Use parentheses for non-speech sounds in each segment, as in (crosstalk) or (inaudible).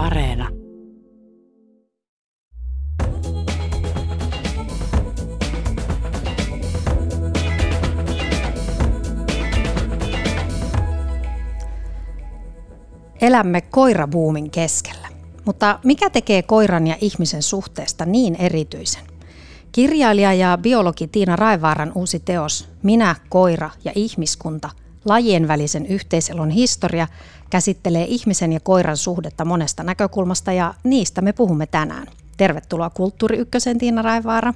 Areena. Elämme koirabuumin keskellä. Mutta mikä tekee koiran ja ihmisen suhteesta niin erityisen? Kirjailija ja biologi Tiina Raivaaran uusi teos Minä, koira ja ihmiskunta, lajien välisen yhteiselon historia, käsittelee ihmisen ja koiran suhdetta monesta näkökulmasta ja niistä me puhumme tänään. Tervetuloa Kulttuuri Ykkösen Tiina Raivaara.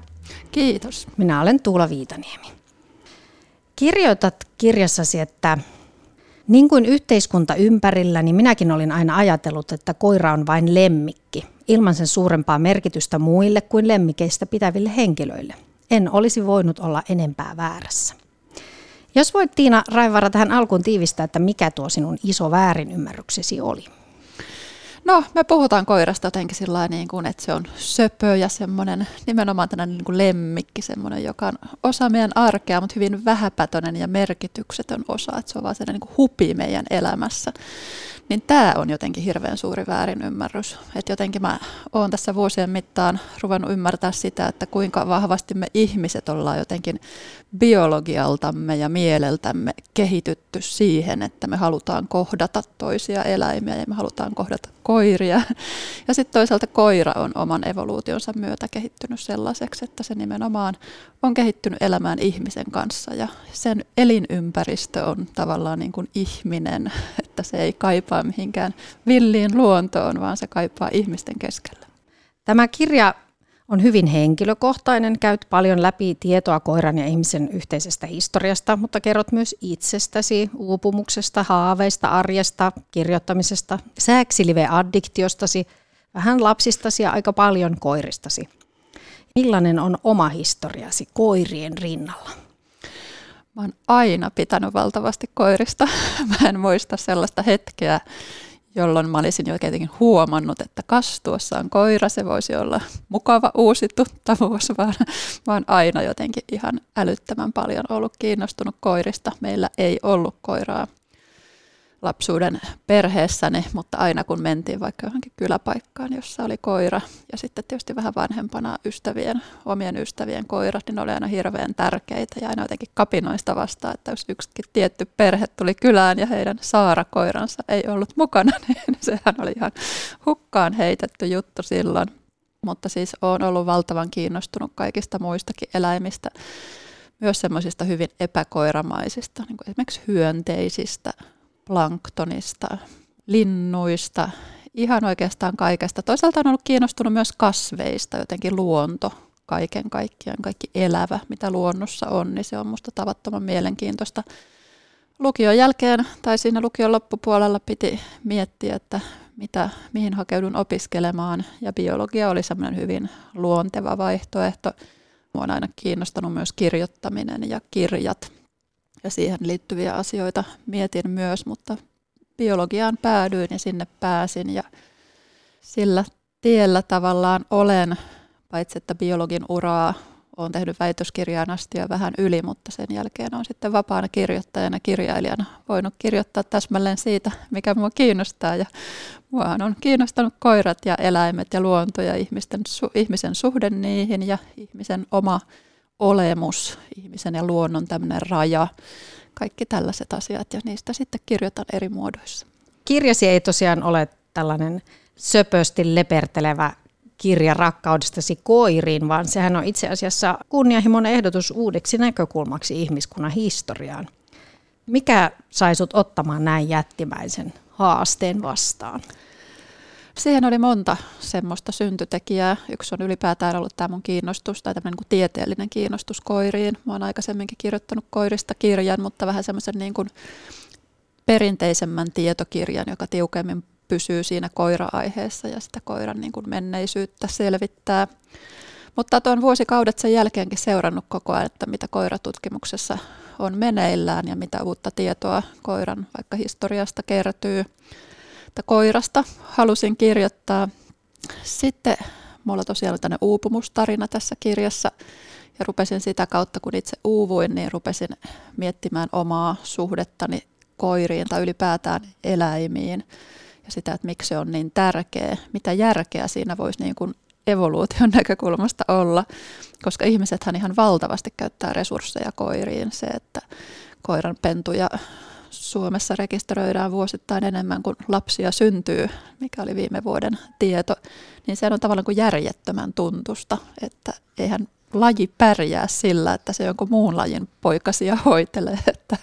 Kiitos. Minä olen Tuula Viitaniemi. Kirjoitat kirjassasi, että niin kuin yhteiskunta ympärillä, niin minäkin olin aina ajatellut, että koira on vain lemmikki, ilman sen suurempaa merkitystä muille kuin lemmikeistä pitäville henkilöille. En olisi voinut olla enempää väärässä. Jos voit Tiina Raivara tähän alkuun tiivistää, että mikä tuo sinun iso väärinymmärryksesi oli? No, me puhutaan koirasta jotenkin sillä niin kuin, että se on söpö ja semmoinen nimenomaan tällainen niin kuin lemmikki, semmoinen, joka on osa meidän arkea, mutta hyvin vähäpätöinen ja merkityksetön osa, että se on vaan sellainen niin kuin hupi meidän elämässä. Niin tämä on jotenkin hirveän suuri väärinymmärrys. Että jotenkin mä oon tässä vuosien mittaan ruvennut ymmärtää sitä, että kuinka vahvasti me ihmiset ollaan jotenkin biologialtamme ja mieleltämme kehitytty siihen, että me halutaan kohdata toisia eläimiä ja me halutaan kohdata koiria. Ja sitten toisaalta koira on oman evoluutionsa myötä kehittynyt sellaiseksi, että se nimenomaan on kehittynyt elämään ihmisen kanssa ja sen elinympäristö on tavallaan niin kuin ihminen, että se ei kaipaa mihinkään villiin luontoon, vaan se kaipaa ihmisten keskellä. Tämä kirja on hyvin henkilökohtainen, käyt paljon läpi tietoa koiran ja ihmisen yhteisestä historiasta, mutta kerrot myös itsestäsi, uupumuksesta, haaveista, arjesta, kirjoittamisesta, sääksilive-addiktiostasi, vähän lapsistasi ja aika paljon koiristasi. Millainen on oma historiasi koirien rinnalla? Mä oon aina pitänyt valtavasti koirista. (laughs) Mä en muista sellaista hetkeä, jolloin mä olisin jo jotenkin huomannut, että kastuossa on koira, se voisi olla mukava uusi tuttavuus, (laughs) vaan, vaan aina jotenkin ihan älyttömän paljon ollut kiinnostunut koirista. Meillä ei ollut koiraa lapsuuden perheessäni, mutta aina kun mentiin vaikka johonkin kyläpaikkaan, jossa oli koira ja sitten tietysti vähän vanhempana ystävien, omien ystävien koirat, niin ne oli aina hirveän tärkeitä ja aina jotenkin kapinoista vastaan, että jos yksikin tietty perhe tuli kylään ja heidän saarakoiransa ei ollut mukana, (laughs) niin sehän oli ihan hukkaan heitetty juttu silloin. Mutta siis olen ollut valtavan kiinnostunut kaikista muistakin eläimistä, myös semmoisista hyvin epäkoiramaisista, niin kuin esimerkiksi hyönteisistä, planktonista, linnuista, ihan oikeastaan kaikesta. Toisaalta on ollut kiinnostunut myös kasveista, jotenkin luonto kaiken kaikkiaan, kaikki elävä, mitä luonnossa on, niin se on musta tavattoman mielenkiintoista. Lukion jälkeen tai siinä lukion loppupuolella piti miettiä, että mitä, mihin hakeudun opiskelemaan, ja biologia oli semmoinen hyvin luonteva vaihtoehto. Mua on aina kiinnostanut myös kirjoittaminen ja kirjat, ja siihen liittyviä asioita mietin myös, mutta biologiaan päädyin ja sinne pääsin ja sillä tiellä tavallaan olen, paitsi että biologin uraa olen tehnyt väitöskirjaan asti ja vähän yli, mutta sen jälkeen on sitten vapaana kirjoittajana, kirjailijana voinut kirjoittaa täsmälleen siitä, mikä mua kiinnostaa. Ja muahan on kiinnostanut koirat ja eläimet ja luonto ja ihmisten, ihmisen suhde niihin ja ihmisen oma olemus, ihmisen ja luonnon tämmöinen raja, kaikki tällaiset asiat ja niistä sitten kirjoitan eri muodoissa. Kirjasi ei tosiaan ole tällainen söpösti lepertelevä kirja rakkaudestasi koiriin, vaan sehän on itse asiassa kunnianhimoinen ehdotus uudeksi näkökulmaksi ihmiskunnan historiaan. Mikä sai sut ottamaan näin jättimäisen haasteen vastaan? Siihen oli monta semmoista syntytekijää. Yksi on ylipäätään ollut tämä mun kiinnostus tai tämmöinen niin tieteellinen kiinnostus koiriin. Mä oon aikaisemminkin kirjoittanut koirista kirjan, mutta vähän semmoisen niin kuin perinteisemmän tietokirjan, joka tiukemmin pysyy siinä koira-aiheessa ja sitä koiran niin kuin menneisyyttä selvittää. Mutta tuon vuosikaudet sen jälkeenkin seurannut koko ajan, että mitä koiratutkimuksessa on meneillään ja mitä uutta tietoa koiran vaikka historiasta kertyy että koirasta halusin kirjoittaa. Sitten mulla tosiaan on tänne uupumustarina tässä kirjassa ja rupesin sitä kautta, kun itse uuvuin, niin rupesin miettimään omaa suhdettani koiriin tai ylipäätään eläimiin ja sitä, että miksi se on niin tärkeä, mitä järkeä siinä voisi niin kuin evoluution (laughs) näkökulmasta olla, koska ihmisethän ihan valtavasti käyttää resursseja koiriin. Se, että koiran pentuja Suomessa rekisteröidään vuosittain enemmän kuin lapsia syntyy, mikä oli viime vuoden tieto, niin se on tavallaan kuin järjettömän tuntusta, että eihän laji pärjää sillä, että se jonkun muun lajin poikasia hoitelee, (laughs) että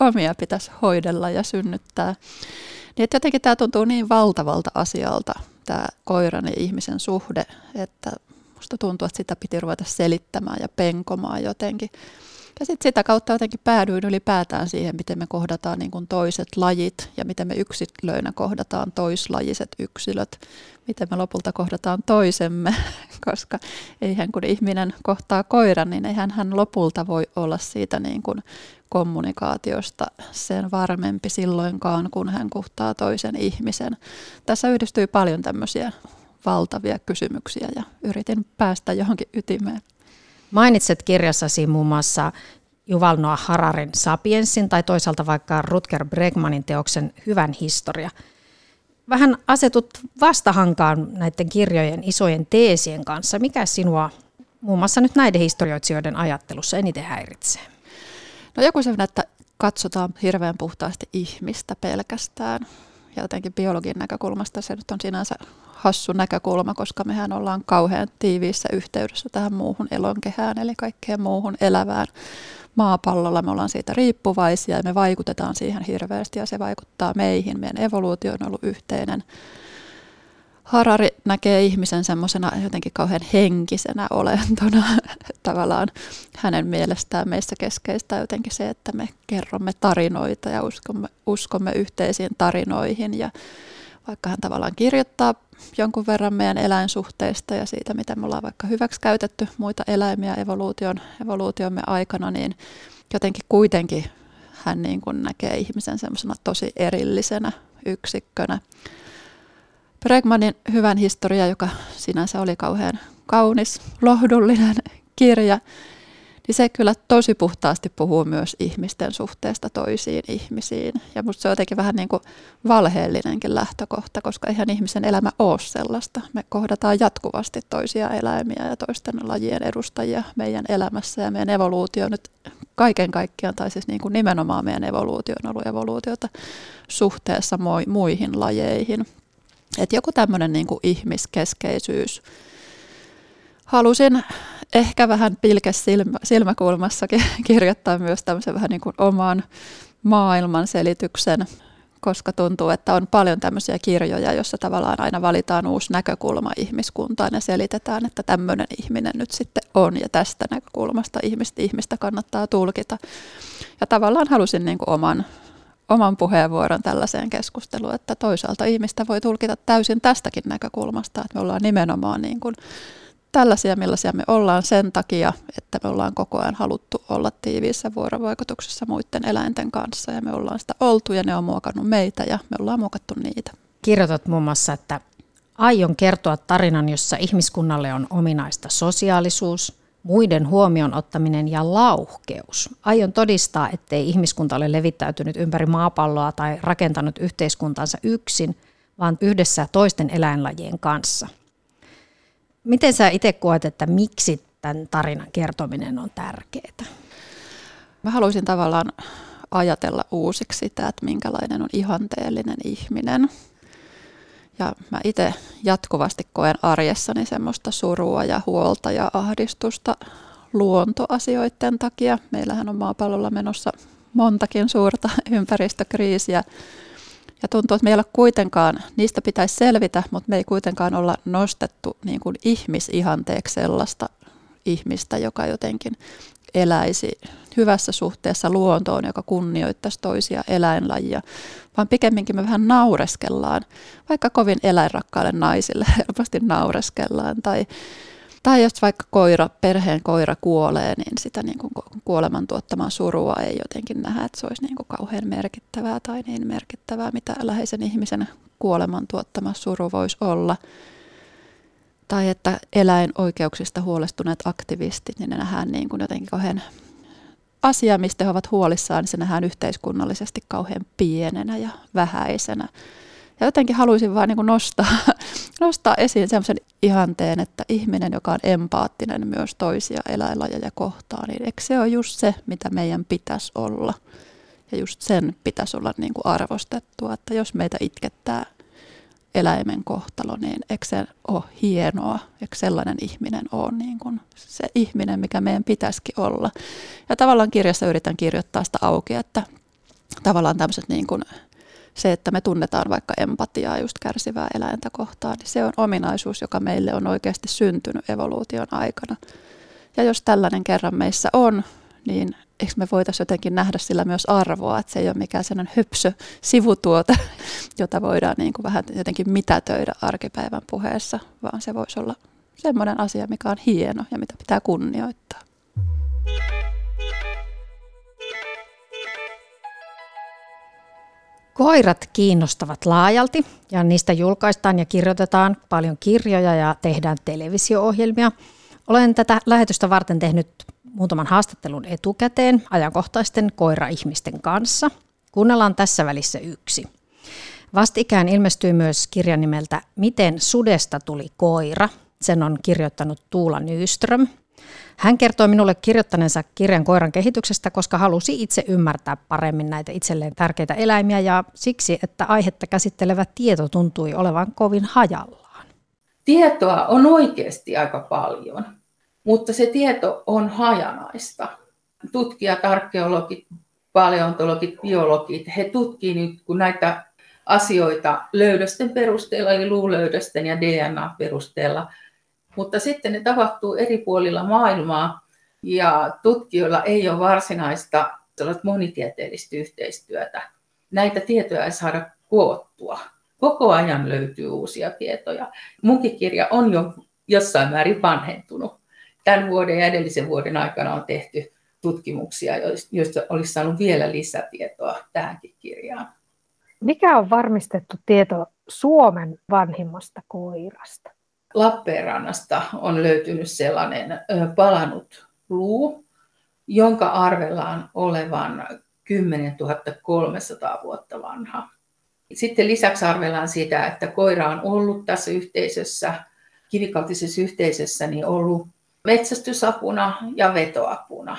omia pitäisi hoidella ja synnyttää. Niin että jotenkin tämä tuntuu niin valtavalta asialta, tämä koiran ja ihmisen suhde, että musta tuntuu, että sitä piti ruveta selittämään ja penkomaan jotenkin. Ja sitten sitä kautta jotenkin päädyin ylipäätään siihen, miten me kohdataan niin kuin toiset lajit ja miten me yksilöinä kohdataan toislajiset yksilöt, miten me lopulta kohdataan toisemme, (laughs) koska eihän kun ihminen kohtaa koiran, niin eihän hän lopulta voi olla siitä niin kuin kommunikaatiosta sen varmempi silloinkaan, kun hän kohtaa toisen ihmisen. Tässä yhdistyy paljon tämmöisiä valtavia kysymyksiä ja yritin päästä johonkin ytimeen. Mainitset kirjassasi muun muassa Yuval Noah Hararin Sapiensin tai toisaalta vaikka Rutger Bregmanin teoksen Hyvän historia. Vähän asetut vastahankaan näiden kirjojen isojen teesien kanssa. Mikä sinua muun muassa nyt näiden historioitsijoiden ajattelussa eniten häiritsee? No joku sellainen, että katsotaan hirveän puhtaasti ihmistä pelkästään. Ja jotenkin biologin näkökulmasta se nyt on sinänsä hassu näkökulma, koska mehän ollaan kauhean tiiviissä yhteydessä tähän muuhun elonkehään, eli kaikkeen muuhun elävään maapallolla. Me ollaan siitä riippuvaisia ja me vaikutetaan siihen hirveästi ja se vaikuttaa meihin. Meidän evoluutio on ollut yhteinen. Harari näkee ihmisen semmoisena jotenkin kauhean henkisenä olentona. (laughs) Tavallaan hänen mielestään meissä keskeistä jotenkin se, että me kerromme tarinoita ja uskomme, uskomme yhteisiin tarinoihin ja vaikka hän tavallaan kirjoittaa jonkun verran meidän eläinsuhteista ja siitä, miten me ollaan vaikka hyväksi käytetty muita eläimiä evoluution, evoluutiomme aikana, niin jotenkin kuitenkin hän niin kuin näkee ihmisen semmoisena tosi erillisenä yksikkönä. Bregmanin hyvän historia, joka sinänsä oli kauhean kaunis, lohdullinen kirja, niin se kyllä tosi puhtaasti puhuu myös ihmisten suhteesta toisiin ihmisiin. Ja musta se on jotenkin vähän niin kuin valheellinenkin lähtökohta, koska eihän ihmisen elämä ole sellaista. Me kohdataan jatkuvasti toisia eläimiä ja toisten lajien edustajia meidän elämässä ja meidän evoluutio nyt kaiken kaikkiaan, tai siis niin kuin nimenomaan meidän evoluutio on ollut evoluutiota suhteessa muihin lajeihin. Että joku tämmöinen niin kuin ihmiskeskeisyys. Halusin ehkä vähän pilkes silmä, silmäkulmassakin (laughs) kirjoittaa myös tämmöisen vähän niin kuin oman maailman selityksen, koska tuntuu, että on paljon tämmöisiä kirjoja, joissa tavallaan aina valitaan uusi näkökulma ihmiskuntaan ja selitetään, että tämmöinen ihminen nyt sitten on ja tästä näkökulmasta ihmistä, ihmistä kannattaa tulkita. Ja tavallaan halusin niin kuin oman, oman puheenvuoron tällaiseen keskusteluun, että toisaalta ihmistä voi tulkita täysin tästäkin näkökulmasta, että me ollaan nimenomaan niin kuin tällaisia, millaisia me ollaan sen takia, että me ollaan koko ajan haluttu olla tiiviissä vuorovaikutuksessa muiden eläinten kanssa ja me ollaan sitä oltu ja ne on muokannut meitä ja me ollaan muokattu niitä. Kirjoitat muun muassa, että aion kertoa tarinan, jossa ihmiskunnalle on ominaista sosiaalisuus, muiden huomioon ottaminen ja lauhkeus. Aion todistaa, ettei ihmiskunta ole levittäytynyt ympäri maapalloa tai rakentanut yhteiskuntansa yksin, vaan yhdessä toisten eläinlajien kanssa – Miten sä itse koet, että miksi tämän tarinan kertominen on tärkeää? Mä haluaisin tavallaan ajatella uusiksi sitä, että minkälainen on ihanteellinen ihminen. Ja mä itse jatkuvasti koen arjessani semmoista surua ja huolta ja ahdistusta luontoasioiden takia. Meillähän on maapallolla menossa montakin suurta (laughs) ympäristökriisiä ja tuntuu, että meillä kuitenkaan, niistä pitäisi selvitä, mutta me ei kuitenkaan olla nostettu niin kuin ihmisihanteeksi sellaista ihmistä, joka jotenkin eläisi hyvässä suhteessa luontoon, joka kunnioittaisi toisia eläinlajia, vaan pikemminkin me vähän naureskellaan, vaikka kovin eläinrakkaille naisille (laughs) helposti naureskellaan, tai tai jos vaikka koira, perheen koira kuolee, niin sitä niin kuin kuoleman tuottamaa surua ei jotenkin nähdä, että se olisi niin kuin kauhean merkittävää tai niin merkittävää, mitä läheisen ihmisen kuoleman tuottama suru voisi olla. Tai että eläinoikeuksista huolestuneet aktivistit, niin ne nähdään niin kuin jotenkin kauhean asia, mistä he ovat huolissaan, niin se nähdään yhteiskunnallisesti kauhean pienenä ja vähäisenä. Ja jotenkin haluaisin vaan niin nostaa, (laughs) nostaa esiin sellaisen ihanteen, että ihminen, joka on empaattinen myös toisia eläinlajeja kohtaan, niin eikö se ole just se, mitä meidän pitäisi olla? Ja just sen pitäisi olla niin kuin arvostettua, että jos meitä itkettää eläimen kohtalo, niin eikö se ole hienoa, eikö sellainen ihminen ole niin kuin se ihminen, mikä meidän pitäisikin olla. Ja tavallaan kirjassa yritän kirjoittaa sitä auki, että tavallaan tämmöiset niin kuin se, että me tunnetaan vaikka empatiaa just kärsivää eläintä kohtaan, niin se on ominaisuus, joka meille on oikeasti syntynyt evoluution aikana. Ja jos tällainen kerran meissä on, niin eikö me voitaisiin jotenkin nähdä sillä myös arvoa, että se ei ole mikään sellainen höpsö sivutuote, (laughs) jota voidaan niin kuin vähän jotenkin mitätöidä arkipäivän puheessa, vaan se voisi olla semmoinen asia, mikä on hieno ja mitä pitää kunnioittaa. Koirat kiinnostavat laajalti ja niistä julkaistaan ja kirjoitetaan paljon kirjoja ja tehdään televisio-ohjelmia. Olen tätä lähetystä varten tehnyt muutaman haastattelun etukäteen ajankohtaisten koira-ihmisten kanssa. Kuunnellaan tässä välissä yksi. Vastikään ilmestyi myös kirja nimeltä Miten sudesta tuli koira. Sen on kirjoittanut Tuula Nyström. Hän kertoi minulle kirjoittaneensa kirjan koiran kehityksestä, koska halusi itse ymmärtää paremmin näitä itselleen tärkeitä eläimiä ja siksi, että aihetta käsittelevä tieto tuntui olevan kovin hajallaan. Tietoa on oikeasti aika paljon mutta se tieto on hajanaista. Tutkijat, arkeologit, paleontologit, biologit, he tutkivat nyt kun näitä asioita löydösten perusteella, eli luulöydösten ja DNA-perusteella, mutta sitten ne tapahtuu eri puolilla maailmaa, ja tutkijoilla ei ole varsinaista monitieteellistä yhteistyötä. Näitä tietoja ei saada koottua. Koko ajan löytyy uusia tietoja. Munkin kirja on jo jossain määrin vanhentunut tämän vuoden ja edellisen vuoden aikana on tehty tutkimuksia, joista olisi saanut vielä lisätietoa tähänkin kirjaan. Mikä on varmistettu tieto Suomen vanhimmasta koirasta? Lappeenrannasta on löytynyt sellainen palanut luu, jonka arvellaan olevan 10 300 vuotta vanha. Sitten lisäksi arvellaan sitä, että koira on ollut tässä yhteisössä, kivikautisessa yhteisössä, niin ollut metsästysapuna ja vetoapuna.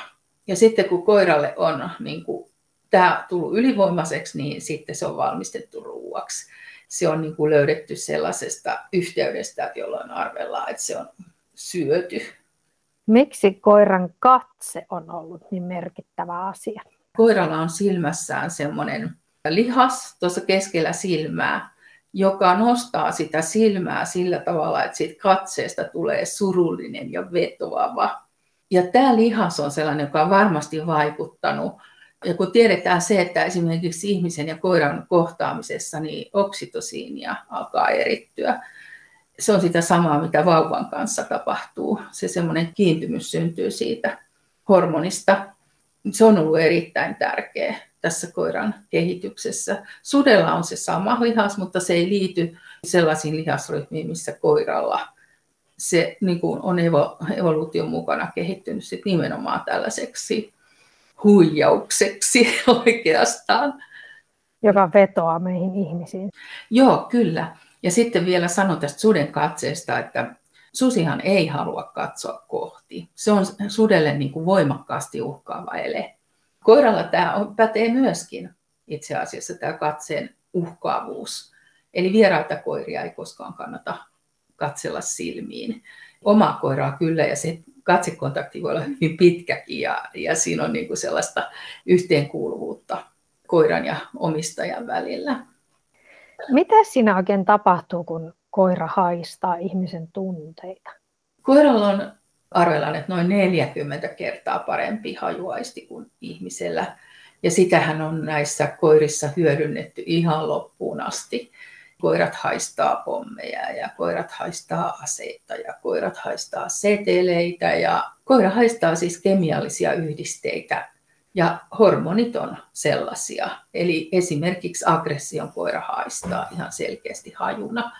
Ja sitten kun koiralle on niin kuin, tämä tullut ylivoimaiseksi, niin sitten se on valmistettu ruuaksi. Se on niin kuin löydetty sellaisesta yhteydestä, jolloin arvellaan, että se on syöty. Miksi koiran katse on ollut niin merkittävä asia? Koiralla on silmässään semmoinen lihas tuossa keskellä silmää, joka nostaa sitä silmää sillä tavalla, että siitä katseesta tulee surullinen ja vetoava. Ja tämä lihas on sellainen, joka on varmasti vaikuttanut. Ja kun tiedetään se, että esimerkiksi ihmisen ja koiran kohtaamisessa niin oksitosiinia alkaa erittyä, se on sitä samaa, mitä vauvan kanssa tapahtuu. Se semmoinen kiintymys syntyy siitä hormonista. Se on ollut erittäin tärkeä tässä koiran kehityksessä. Sudella on se sama lihas, mutta se ei liity sellaisiin lihasryhmiin, missä koiralla se niin kuin on evo, evoluution mukana kehittynyt sit nimenomaan tällaiseksi huijaukseksi (laughs) oikeastaan. Joka vetoaa meihin ihmisiin. Joo, kyllä. Ja sitten vielä sanon tästä suden katseesta, että susihan ei halua katsoa kohti. Se on sudelle niin kuin voimakkaasti uhkaava ele. Koiralla tämä on, pätee myöskin itse asiassa tämä katseen uhkaavuus. Eli vieraita koiria ei koskaan kannata katsella silmiin. Omaa koiraa kyllä ja se katsekontakti voi olla hyvin pitkäkin ja, ja siinä on niin kuin sellaista yhteenkuuluvuutta koiran ja omistajan välillä. Mitä siinä oikein tapahtuu, kun koira haistaa ihmisen tunteita? Koiralla on arvellaan, että noin 40 kertaa parempi hajuaisti kuin ihmisellä. Ja sitähän on näissä koirissa hyödynnetty ihan loppuun asti. Koirat haistaa pommeja ja koirat haistaa aseita ja koirat haistaa seteleitä ja koira haistaa siis kemiallisia yhdisteitä ja hormonit on sellaisia. Eli esimerkiksi aggression koira haistaa ihan selkeästi hajuna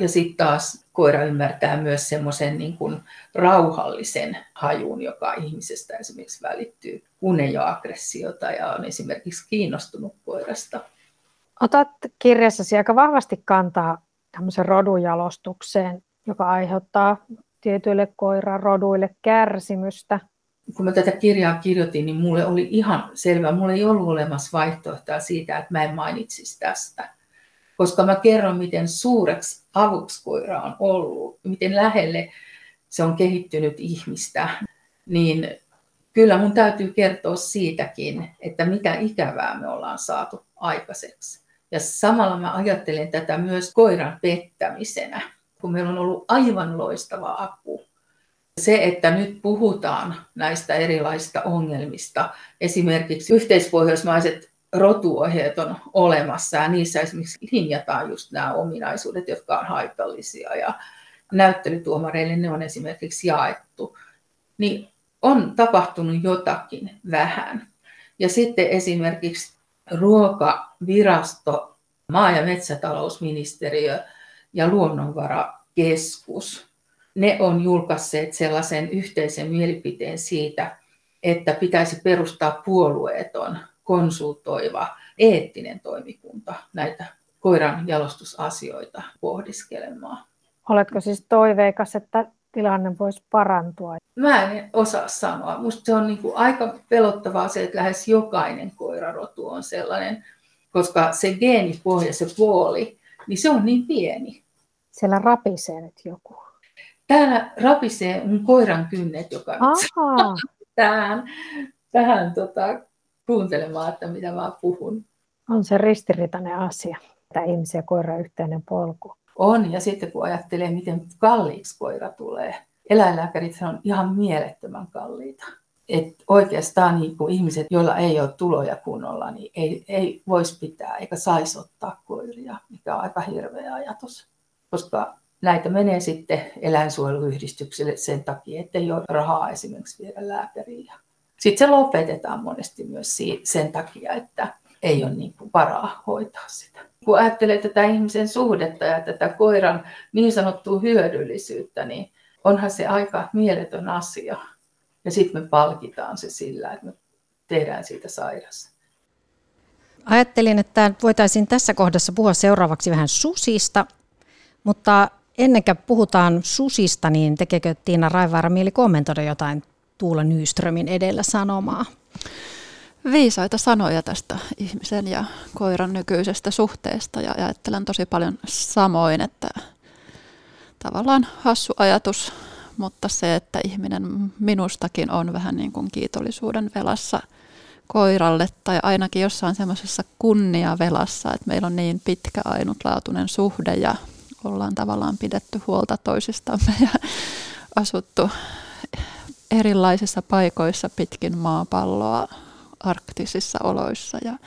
ja sitten taas koira ymmärtää myös semmoisen niin kuin rauhallisen hajun, joka ihmisestä esimerkiksi välittyy, kun ei ole aggressiota ja on esimerkiksi kiinnostunut koirasta. Otat kirjassasi aika vahvasti kantaa tämmöisen rodujalostukseen, joka aiheuttaa tietyille koiran roduille kärsimystä. Kun mä tätä kirjaa kirjoitin, niin mulle oli ihan selvä, mulle ei ollut olemassa vaihtoehtoa siitä, että mä en mainitsisi tästä. Koska mä kerron, miten suureksi avuksi koira on ollut, miten lähelle se on kehittynyt ihmistä, niin kyllä mun täytyy kertoa siitäkin, että mitä ikävää me ollaan saatu aikaiseksi. Ja samalla mä ajattelen tätä myös koiran pettämisenä, kun meillä on ollut aivan loistava apu. Se, että nyt puhutaan näistä erilaisista ongelmista, esimerkiksi yhteispohjoismaiset rotuohjeet on olemassa ja niissä esimerkiksi linjataan just nämä ominaisuudet, jotka on haitallisia ja näyttelytuomareille ne on esimerkiksi jaettu, niin on tapahtunut jotakin vähän. Ja sitten esimerkiksi ruokavirasto, maa- ja metsätalousministeriö ja luonnonvarakeskus, ne on julkaisseet sellaisen yhteisen mielipiteen siitä, että pitäisi perustaa puolueeton, konsultoiva, eettinen toimikunta näitä koiran jalostusasioita pohdiskelemaan. Oletko siis toiveikas, että tilanne voisi parantua? Mä en osaa sanoa. Musta se on niin kuin aika pelottavaa se, että lähes jokainen koirarotu on sellainen, koska se geenipohja, se puoli, niin se on niin pieni. Siellä rapisee nyt joku. Täällä rapisee mun koiran kynnet, joka Aha. tähän, tähän tota, kuuntelemaan, että mitä mä puhun. On se ristiriitainen asia, että ihmisiä koira yhteinen polku. On, ja sitten kun ajattelee, miten kalliiksi koira tulee, eläinlääkärit on ihan mielettömän kalliita. Et oikeastaan niin kuin ihmiset, joilla ei ole tuloja kunnolla, niin ei, ei voisi pitää eikä saisi ottaa koiria, mikä on aika hirveä ajatus. Koska näitä menee sitten eläinsuojeluyhdistykselle sen takia, että ei ole rahaa esimerkiksi viedä lääkäriin. Sitten se lopetetaan monesti myös sen takia, että ei ole niin kuin varaa hoitaa sitä. Kun ajattelee tätä ihmisen suhdetta ja tätä koiran niin sanottua hyödyllisyyttä, niin onhan se aika mieletön asia. Ja sitten me palkitaan se sillä, että me tehdään siitä sairas. Ajattelin, että voitaisiin tässä kohdassa puhua seuraavaksi vähän susista, mutta ennen kuin puhutaan susista, niin tekeekö Tiina Raivaara mieli kommentoida jotain Tuula Nyströmin edellä sanomaa? viisaita sanoja tästä ihmisen ja koiran nykyisestä suhteesta ja ajattelen tosi paljon samoin, että tavallaan hassu ajatus, mutta se, että ihminen minustakin on vähän niin kuin kiitollisuuden velassa koiralle tai ainakin jossain semmoisessa kunniavelassa, että meillä on niin pitkä ainutlaatuinen suhde ja ollaan tavallaan pidetty huolta toisistamme ja asuttu erilaisissa paikoissa pitkin maapalloa arktisissa oloissa ja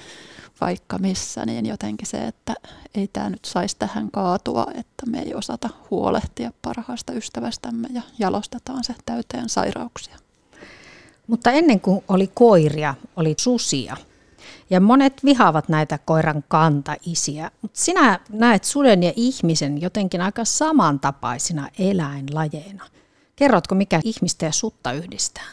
vaikka missä, niin jotenkin se, että ei tämä nyt saisi tähän kaatua, että me ei osata huolehtia parhaasta ystävästämme ja jalostetaan se täyteen sairauksia. Mutta ennen kuin oli koiria, oli susia. Ja monet vihaavat näitä koiran kantaisiä, mutta sinä näet suden ja ihmisen jotenkin aika samantapaisina eläinlajeina. Kerrotko, mikä ihmistä ja sutta yhdistää?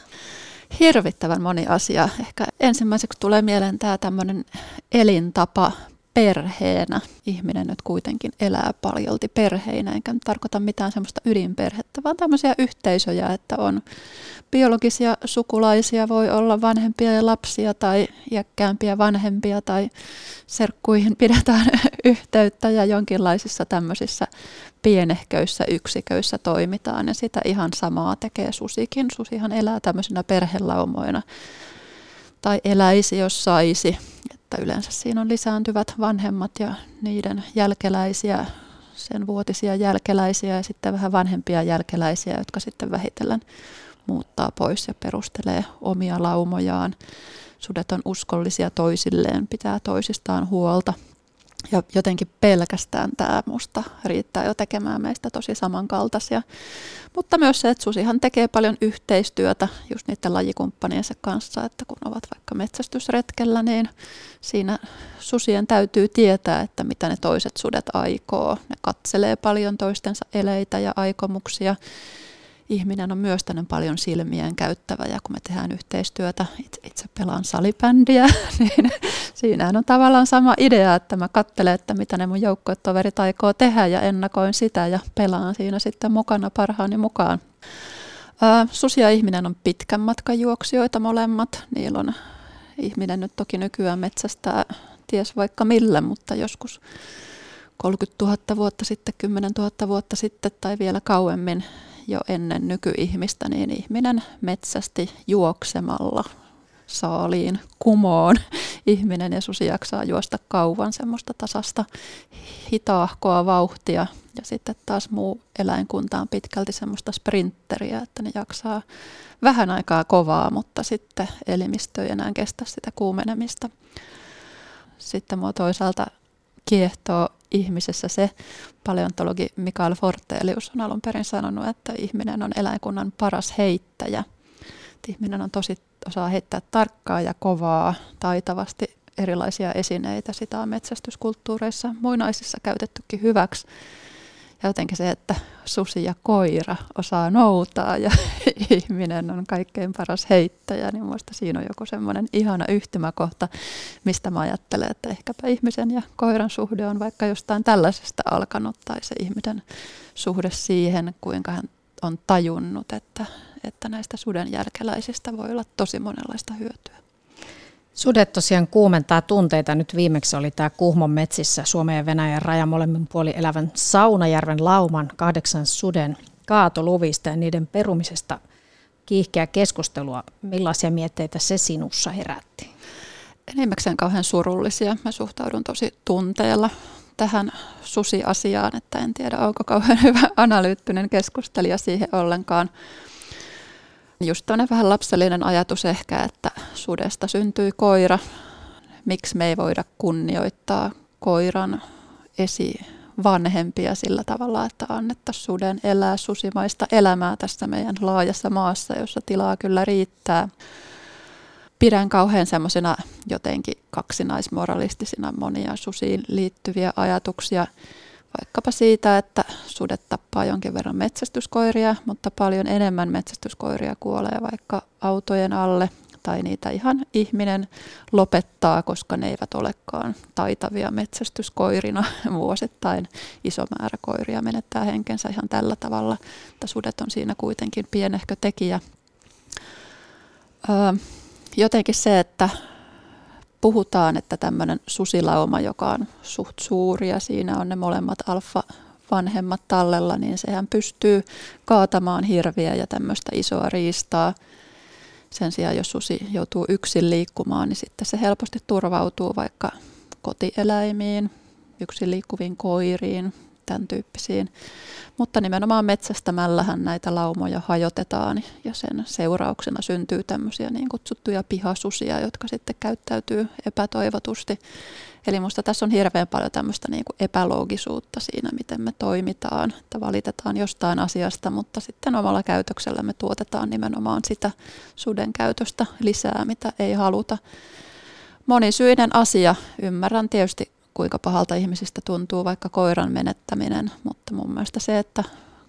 hirvittävän moni asia. Ehkä ensimmäiseksi tulee mieleen tämä tämmöinen elintapa perheenä. Ihminen nyt kuitenkin elää paljolti perheinä, enkä tarkoita mitään semmoista ydinperhettä, vaan tämmöisiä yhteisöjä, että on biologisia sukulaisia, voi olla vanhempia ja lapsia tai iäkkäämpiä vanhempia tai serkkuihin (laughs) pidetään yhteyttä ja jonkinlaisissa tämmöisissä pienehköissä yksiköissä toimitaan ja sitä ihan samaa tekee susikin. Susihan elää tämmöisinä perhelaumoina tai eläisi, jos saisi. Että yleensä siinä on lisääntyvät vanhemmat ja niiden jälkeläisiä, sen vuotisia jälkeläisiä ja sitten vähän vanhempia jälkeläisiä, jotka sitten vähitellen muuttaa pois ja perustelee omia laumojaan. Sudet on uskollisia toisilleen, pitää toisistaan huolta ja jotenkin pelkästään tämä musta riittää jo tekemään meistä tosi samankaltaisia. Mutta myös se, että susihan tekee paljon yhteistyötä just niiden lajikumppaniensa kanssa, että kun ovat vaikka metsästysretkellä, niin siinä susien täytyy tietää, että mitä ne toiset sudet aikoo. Ne katselee paljon toistensa eleitä ja aikomuksia ihminen on myös tänne paljon silmien käyttävä ja kun me tehdään yhteistyötä, itse, itse pelaan salibändiä, (laughs) niin siinähän on tavallaan sama idea, että mä katselen, että mitä ne mun joukkoetoverit aikoo tehdä ja ennakoin sitä ja pelaan siinä sitten mukana parhaani mukaan. Susi ja ihminen on pitkän matkan juoksijoita molemmat. Niillä on ihminen nyt toki nykyään metsästää ties vaikka millä, mutta joskus 30 000 vuotta sitten, 10 000 vuotta sitten tai vielä kauemmin jo ennen nykyihmistä, niin ihminen metsästi juoksemalla saaliin kumoon. (laughs) Ihminen ja susi jaksaa juosta kauan semmoista tasasta hitaahkoa vauhtia. Ja sitten taas muu eläinkunta on pitkälti semmoista sprinteriä, että ne jaksaa vähän aikaa kovaa, mutta sitten elimistö ei enää kestä sitä kuumenemista. Sitten mua toisaalta kiehtoo ihmisessä se, paleontologi Mikael Fortelius on alun perin sanonut, että ihminen on eläinkunnan paras heittäjä. Että ihminen on tosi, osaa heittää tarkkaa ja kovaa, taitavasti erilaisia esineitä. Sitä on metsästyskulttuureissa muinaisissa käytettykin hyväksi. Ja jotenkin se, että susi ja koira osaa noutaa ja (laughs) ihminen on kaikkein paras heittäjä, niin minusta siinä on joku semmoinen ihana yhtymäkohta, mistä mä ajattelen, että ehkäpä ihmisen ja koiran suhde on vaikka jostain tällaisesta alkanut, tai se ihmisen suhde siihen, kuinka hän on tajunnut, että, että näistä suden järkeläisistä voi olla tosi monenlaista hyötyä. Sudet tosiaan kuumentaa tunteita. Nyt viimeksi oli tämä Kuhmon metsissä Suomen ja Venäjän raja molemmin puoli elävän Saunajärven lauman kahdeksan suden kaatoluvista ja niiden perumisesta kiihkeä keskustelua. Millaisia mietteitä se sinussa herätti? Enimmäkseen kauhean surullisia. Mä suhtaudun tosi tunteella tähän susiasiaan, että en tiedä onko kauhean (laughs) hyvä analyyttinen keskustelija siihen ollenkaan. Just vähän lapsellinen ajatus ehkä, että sudesta syntyi koira. Miksi me ei voida kunnioittaa koiran esivanhempia sillä tavalla, että annettaisiin suden elää susimaista elämää tässä meidän laajassa maassa, jossa tilaa kyllä riittää. Pidän kauhean semmoisena jotenkin kaksinaismoralistisina monia susiin liittyviä ajatuksia vaikkapa siitä, että sudet tappaa jonkin verran metsästyskoiria, mutta paljon enemmän metsästyskoiria kuolee vaikka autojen alle tai niitä ihan ihminen lopettaa, koska ne eivät olekaan taitavia metsästyskoirina. (laughs) Vuosittain iso määrä koiria menettää henkensä ihan tällä tavalla, että sudet on siinä kuitenkin pienehkö tekijä. Öö, jotenkin se, että puhutaan, että tämmöinen susilauma, joka on suht suuri ja siinä on ne molemmat alfa vanhemmat tallella, niin sehän pystyy kaatamaan hirviä ja tämmöistä isoa riistaa. Sen sijaan, jos susi joutuu yksin liikkumaan, niin sitten se helposti turvautuu vaikka kotieläimiin, yksin liikkuviin koiriin, tämän tyyppisiin. Mutta nimenomaan metsästämällähän näitä laumoja hajotetaan ja sen seurauksena syntyy tämmöisiä niin kutsuttuja pihasusia, jotka sitten käyttäytyy epätoivotusti. Eli minusta tässä on hirveän paljon tämmöistä niin kuin epäloogisuutta siinä, miten me toimitaan, että valitetaan jostain asiasta, mutta sitten omalla käytöksellä me tuotetaan nimenomaan sitä suden käytöstä lisää, mitä ei haluta. Monisyinen asia. Ymmärrän tietysti kuinka pahalta ihmisistä tuntuu vaikka koiran menettäminen, mutta mun mielestä se, että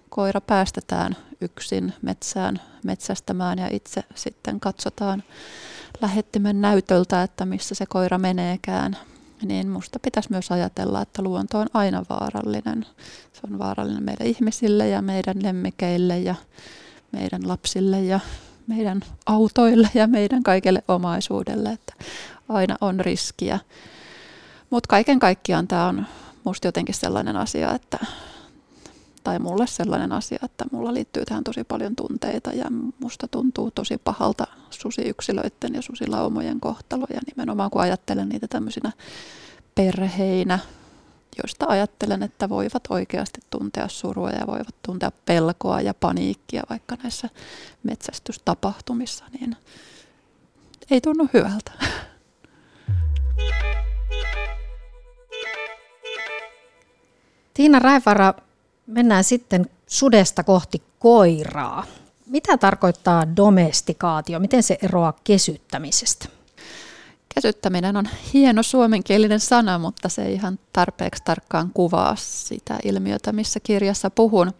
koira päästetään yksin metsään metsästämään ja itse sitten katsotaan lähettimen näytöltä, että missä se koira meneekään, niin musta pitäisi myös ajatella, että luonto on aina vaarallinen. Se on vaarallinen meille ihmisille ja meidän lemmikeille ja meidän lapsille ja meidän autoille ja meidän kaikelle omaisuudelle, että aina on riskiä. Mutta kaiken kaikkiaan tämä on musta jotenkin sellainen asia, että tai mulle sellainen asia, että mulla liittyy tähän tosi paljon tunteita ja musta tuntuu tosi pahalta susiyksilöiden ja susilaumojen kohtalo ja nimenomaan kun ajattelen niitä tämmöisinä perheinä, joista ajattelen, että voivat oikeasti tuntea surua ja voivat tuntea pelkoa ja paniikkia vaikka näissä metsästystapahtumissa, niin ei tunnu hyvältä. Tiina Raivara, mennään sitten sudesta kohti koiraa. Mitä tarkoittaa domestikaatio? Miten se eroaa kesyttämisestä? Kesyttäminen on hieno suomenkielinen sana, mutta se ei ihan tarpeeksi tarkkaan kuvaa sitä ilmiötä, missä kirjassa puhun.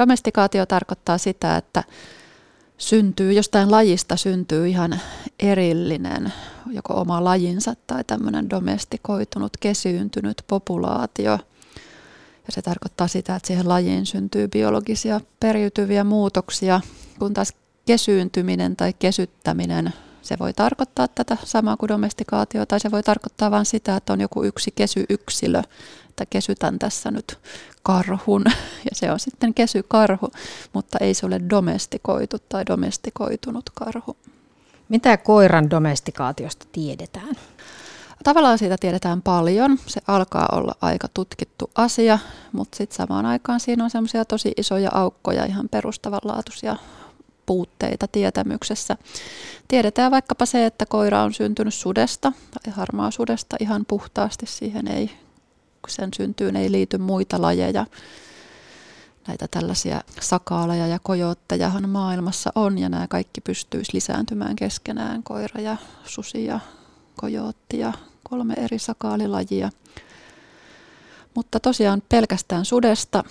Domestikaatio tarkoittaa sitä, että syntyy, jostain lajista syntyy ihan erillinen, joko oma lajinsa tai tämmöinen domestikoitunut, kesyyntynyt populaatio. Ja se tarkoittaa sitä, että siihen lajiin syntyy biologisia periytyviä muutoksia, kun taas kesyyntyminen tai kesyttäminen, se voi tarkoittaa tätä samaa kuin domestikaatio, tai se voi tarkoittaa vain sitä, että on joku yksi kesyyksilö, että kesytän tässä nyt karhun, (laughs) ja se on sitten kesykarhu, mutta ei se ole domestikoitu tai domestikoitunut karhu. Mitä koiran domestikaatiosta tiedetään? Tavallaan siitä tiedetään paljon. Se alkaa olla aika tutkittu asia, mutta sitten samaan aikaan siinä on semmoisia tosi isoja aukkoja, ihan perustavanlaatuisia puutteita tietämyksessä. Tiedetään vaikkapa se, että koira on syntynyt sudesta tai harmaa sudesta ihan puhtaasti. Siihen ei, sen syntyyn ei liity muita lajeja. Näitä tällaisia sakaaleja ja kojoottejahan maailmassa on ja nämä kaikki pystyisi lisääntymään keskenään. Koira ja susi ja kojootti ja kolme eri sakaalilajia. Mutta tosiaan pelkästään sudesta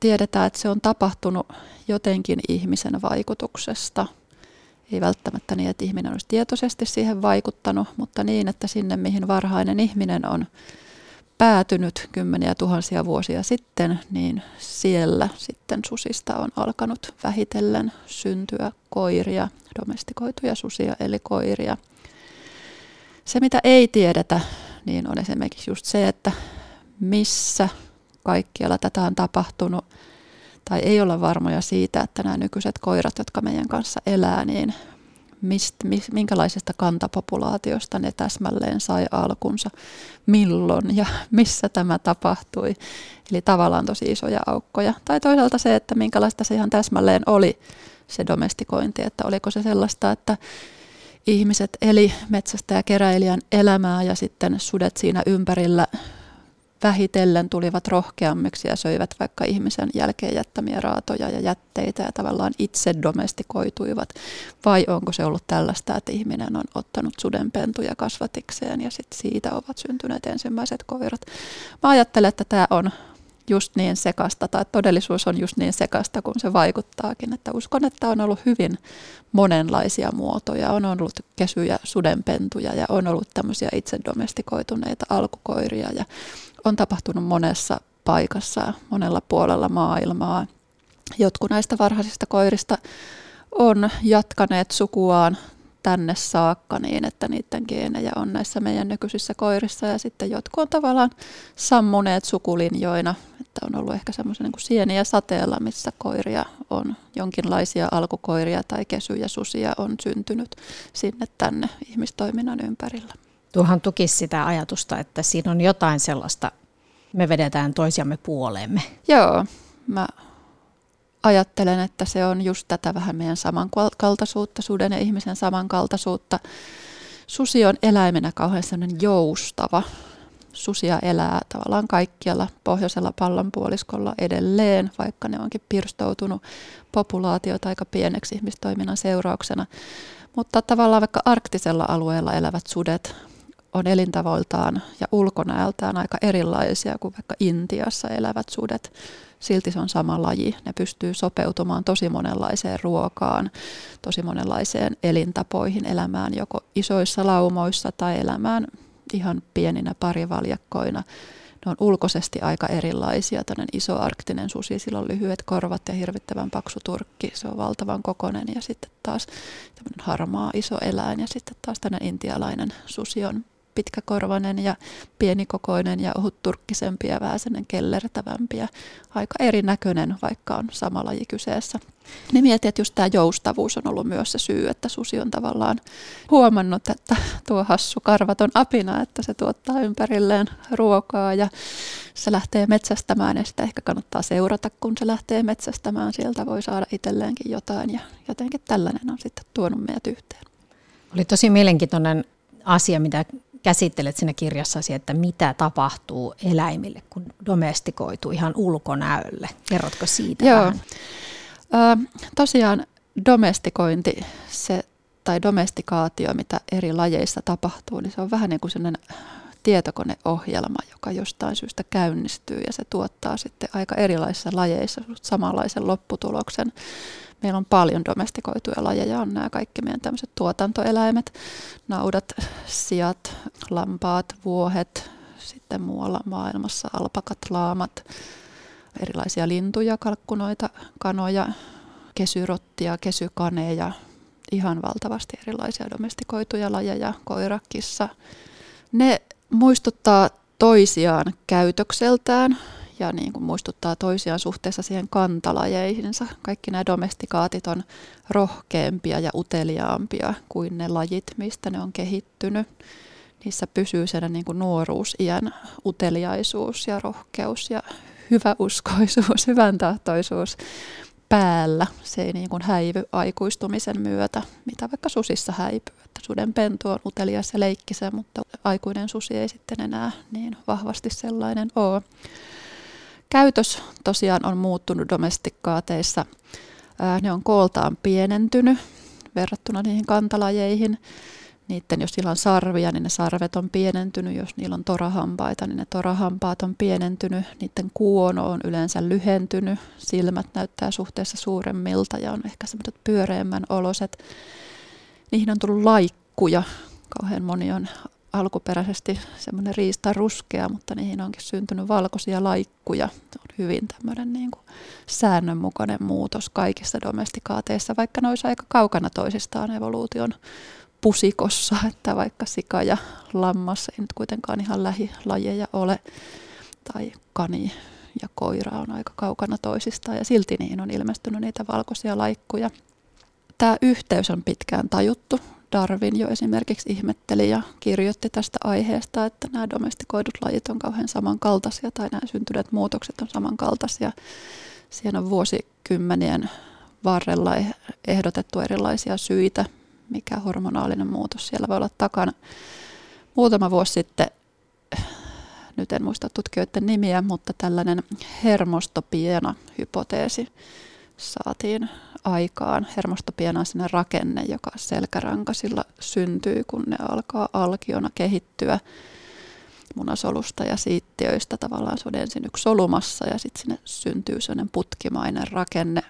tiedetään, että se on tapahtunut jotenkin ihmisen vaikutuksesta. Ei välttämättä niin, että ihminen olisi tietoisesti siihen vaikuttanut, mutta niin, että sinne mihin varhainen ihminen on päätynyt kymmeniä tuhansia vuosia sitten, niin siellä sitten susista on alkanut vähitellen syntyä koiria, domestikoituja susia eli koiria. Se mitä ei tiedetä, niin on esimerkiksi just se, että missä kaikkialla tätä on tapahtunut, tai ei olla varmoja siitä, että nämä nykyiset koirat, jotka meidän kanssa elää, niin mist, mis, minkälaisesta kantapopulaatiosta ne täsmälleen sai alkunsa, milloin ja missä tämä tapahtui. Eli tavallaan tosi isoja aukkoja. Tai toisaalta se, että minkälaista se ihan täsmälleen oli se domestikointi, että oliko se sellaista, että ihmiset eli metsästä ja keräilijän elämää ja sitten sudet siinä ympärillä vähitellen tulivat rohkeammiksi ja söivät vaikka ihmisen jälkeen jättämiä raatoja ja jätteitä ja tavallaan itse domestikoituivat? Vai onko se ollut tällaista, että ihminen on ottanut sudenpentuja kasvatikseen ja sitten siitä ovat syntyneet ensimmäiset koirat? Mä ajattelen, että tämä on just niin sekasta tai todellisuus on just niin sekasta kuin se vaikuttaakin. Että uskon, että on ollut hyvin monenlaisia muotoja. On ollut kesyjä, sudenpentuja ja on ollut tämmöisiä itse domestikoituneita alkukoiria ja on tapahtunut monessa paikassa, monella puolella maailmaa. Jotkut näistä varhaisista koirista on jatkaneet sukuaan tänne saakka niin, että niiden geenejä on näissä meidän nykyisissä koirissa ja sitten jotkut on tavallaan sammuneet sukulinjoina, että on ollut ehkä semmoisia niin sieniä sateella, missä koiria on, jonkinlaisia alkukoiria tai kesyjä susia on syntynyt sinne tänne ihmistoiminnan ympärillä. Tuohan tukisi sitä ajatusta, että siinä on jotain sellaista, me vedetään toisiamme puoleemme. Joo, mä ajattelen, että se on just tätä vähän meidän samankaltaisuutta, suden ja ihmisen samankaltaisuutta. Susi on eläimenä kauhean sellainen joustava. Susia elää tavallaan kaikkialla pohjoisella pallonpuoliskolla edelleen, vaikka ne onkin pirstoutunut populaatiota aika pieneksi ihmistoiminnan seurauksena. Mutta tavallaan vaikka arktisella alueella elävät sudet on elintavoiltaan ja ulkonäöltään aika erilaisia kuin vaikka Intiassa elävät sudet. Silti se on sama laji. Ne pystyy sopeutumaan tosi monenlaiseen ruokaan, tosi monenlaiseen elintapoihin, elämään joko isoissa laumoissa tai elämään ihan pieninä parivaljakkoina. Ne on ulkoisesti aika erilaisia. Tällainen iso arktinen susi, sillä on lyhyet korvat ja hirvittävän paksu turkki. Se on valtavan kokonen ja sitten taas tämmöinen harmaa iso eläin ja sitten taas tämmöinen intialainen susi on pitkäkorvainen ja pienikokoinen ja ohutturkkisempi ja vähän kellertävämpi ja aika erinäköinen, vaikka on sama laji kyseessä. Niin mietin, että just tämä joustavuus on ollut myös se syy, että susi on tavallaan huomannut, että tuo hassu karvaton apina, että se tuottaa ympärilleen ruokaa ja se lähtee metsästämään ja sitä ehkä kannattaa seurata, kun se lähtee metsästämään. Sieltä voi saada itselleenkin jotain ja jotenkin tällainen on sitten tuonut meidät yhteen. Oli tosi mielenkiintoinen asia, mitä käsittelet siinä kirjassasi, että mitä tapahtuu eläimille, kun domestikoituu ihan ulkonäölle. Kerrotko siitä Joo. vähän? Ö, tosiaan domestikointi, se tai domestikaatio, mitä eri lajeissa tapahtuu, niin se on vähän niin kuin sellainen tietokoneohjelma, joka jostain syystä käynnistyy ja se tuottaa sitten aika erilaisissa lajeissa samanlaisen lopputuloksen. Meillä on paljon domestikoituja lajeja, on nämä kaikki meidän tämmöiset tuotantoeläimet, naudat, sijat, lampaat, vuohet, sitten muualla maailmassa alpakat, laamat, erilaisia lintuja, kalkkunoita, kanoja, kesyrottia, kesykaneja, ihan valtavasti erilaisia domestikoituja lajeja, koira, kissa. Ne muistuttaa toisiaan käytökseltään ja niin kuin muistuttaa toisiaan suhteessa siihen kantalajeihinsa. Kaikki nämä domestikaatit on rohkeampia ja uteliaampia kuin ne lajit, mistä ne on kehittynyt. Niissä pysyy sen niin kuin nuoruusiän uteliaisuus ja rohkeus ja hyväuskoisuus, (laughs) hyvän tahtoisuus päällä. Se ei niin kuin häivy aikuistumisen myötä, mitä vaikka susissa häipyy. Että suden pentu on utelias ja leikkisä, mutta aikuinen susi ei sitten enää niin vahvasti sellainen ole. Käytös tosiaan on muuttunut domestikkaateissa. Ne on kooltaan pienentynyt verrattuna niihin kantalajeihin niiden, jos niillä on sarvia, niin ne sarvet on pienentynyt. Jos niillä on torahampaita, niin ne torahampaat on pienentynyt. Niiden kuono on yleensä lyhentynyt. Silmät näyttää suhteessa suuremmilta ja on ehkä semmoiset pyöreämmän oloset. Niihin on tullut laikkuja. Kauhean moni on alkuperäisesti semmoinen riista ruskea, mutta niihin onkin syntynyt valkoisia laikkuja. Se on hyvin tämmöinen niin kuin säännönmukainen muutos kaikissa domestikaateissa, vaikka ne aika kaukana toisistaan evoluution pusikossa, (laughs) että vaikka sika ja lammas ei nyt kuitenkaan ihan lähilajeja ole, tai kani ja koira on aika kaukana toisistaan, ja silti niihin on ilmestynyt niitä valkoisia laikkuja. Tämä yhteys on pitkään tajuttu. Darwin jo esimerkiksi ihmetteli ja kirjoitti tästä aiheesta, että nämä domestikoidut lajit on kauhean samankaltaisia tai nämä syntyneet muutokset on samankaltaisia. Siinä on vuosikymmenien varrella ehdotettu erilaisia syitä, mikä hormonaalinen muutos siellä voi olla takana. Muutama vuosi sitten, nyt en muista tutkijoiden nimiä, mutta tällainen hermostopiena-hypoteesi saatiin aikaan. Hermostopiena on rakenne, joka selkärankasilla syntyy, kun ne alkaa alkiona kehittyä munasolusta ja siittiöistä. Tavallaan se on ensin yksi solumassa ja sitten sinne syntyy sellainen putkimainen rakenne,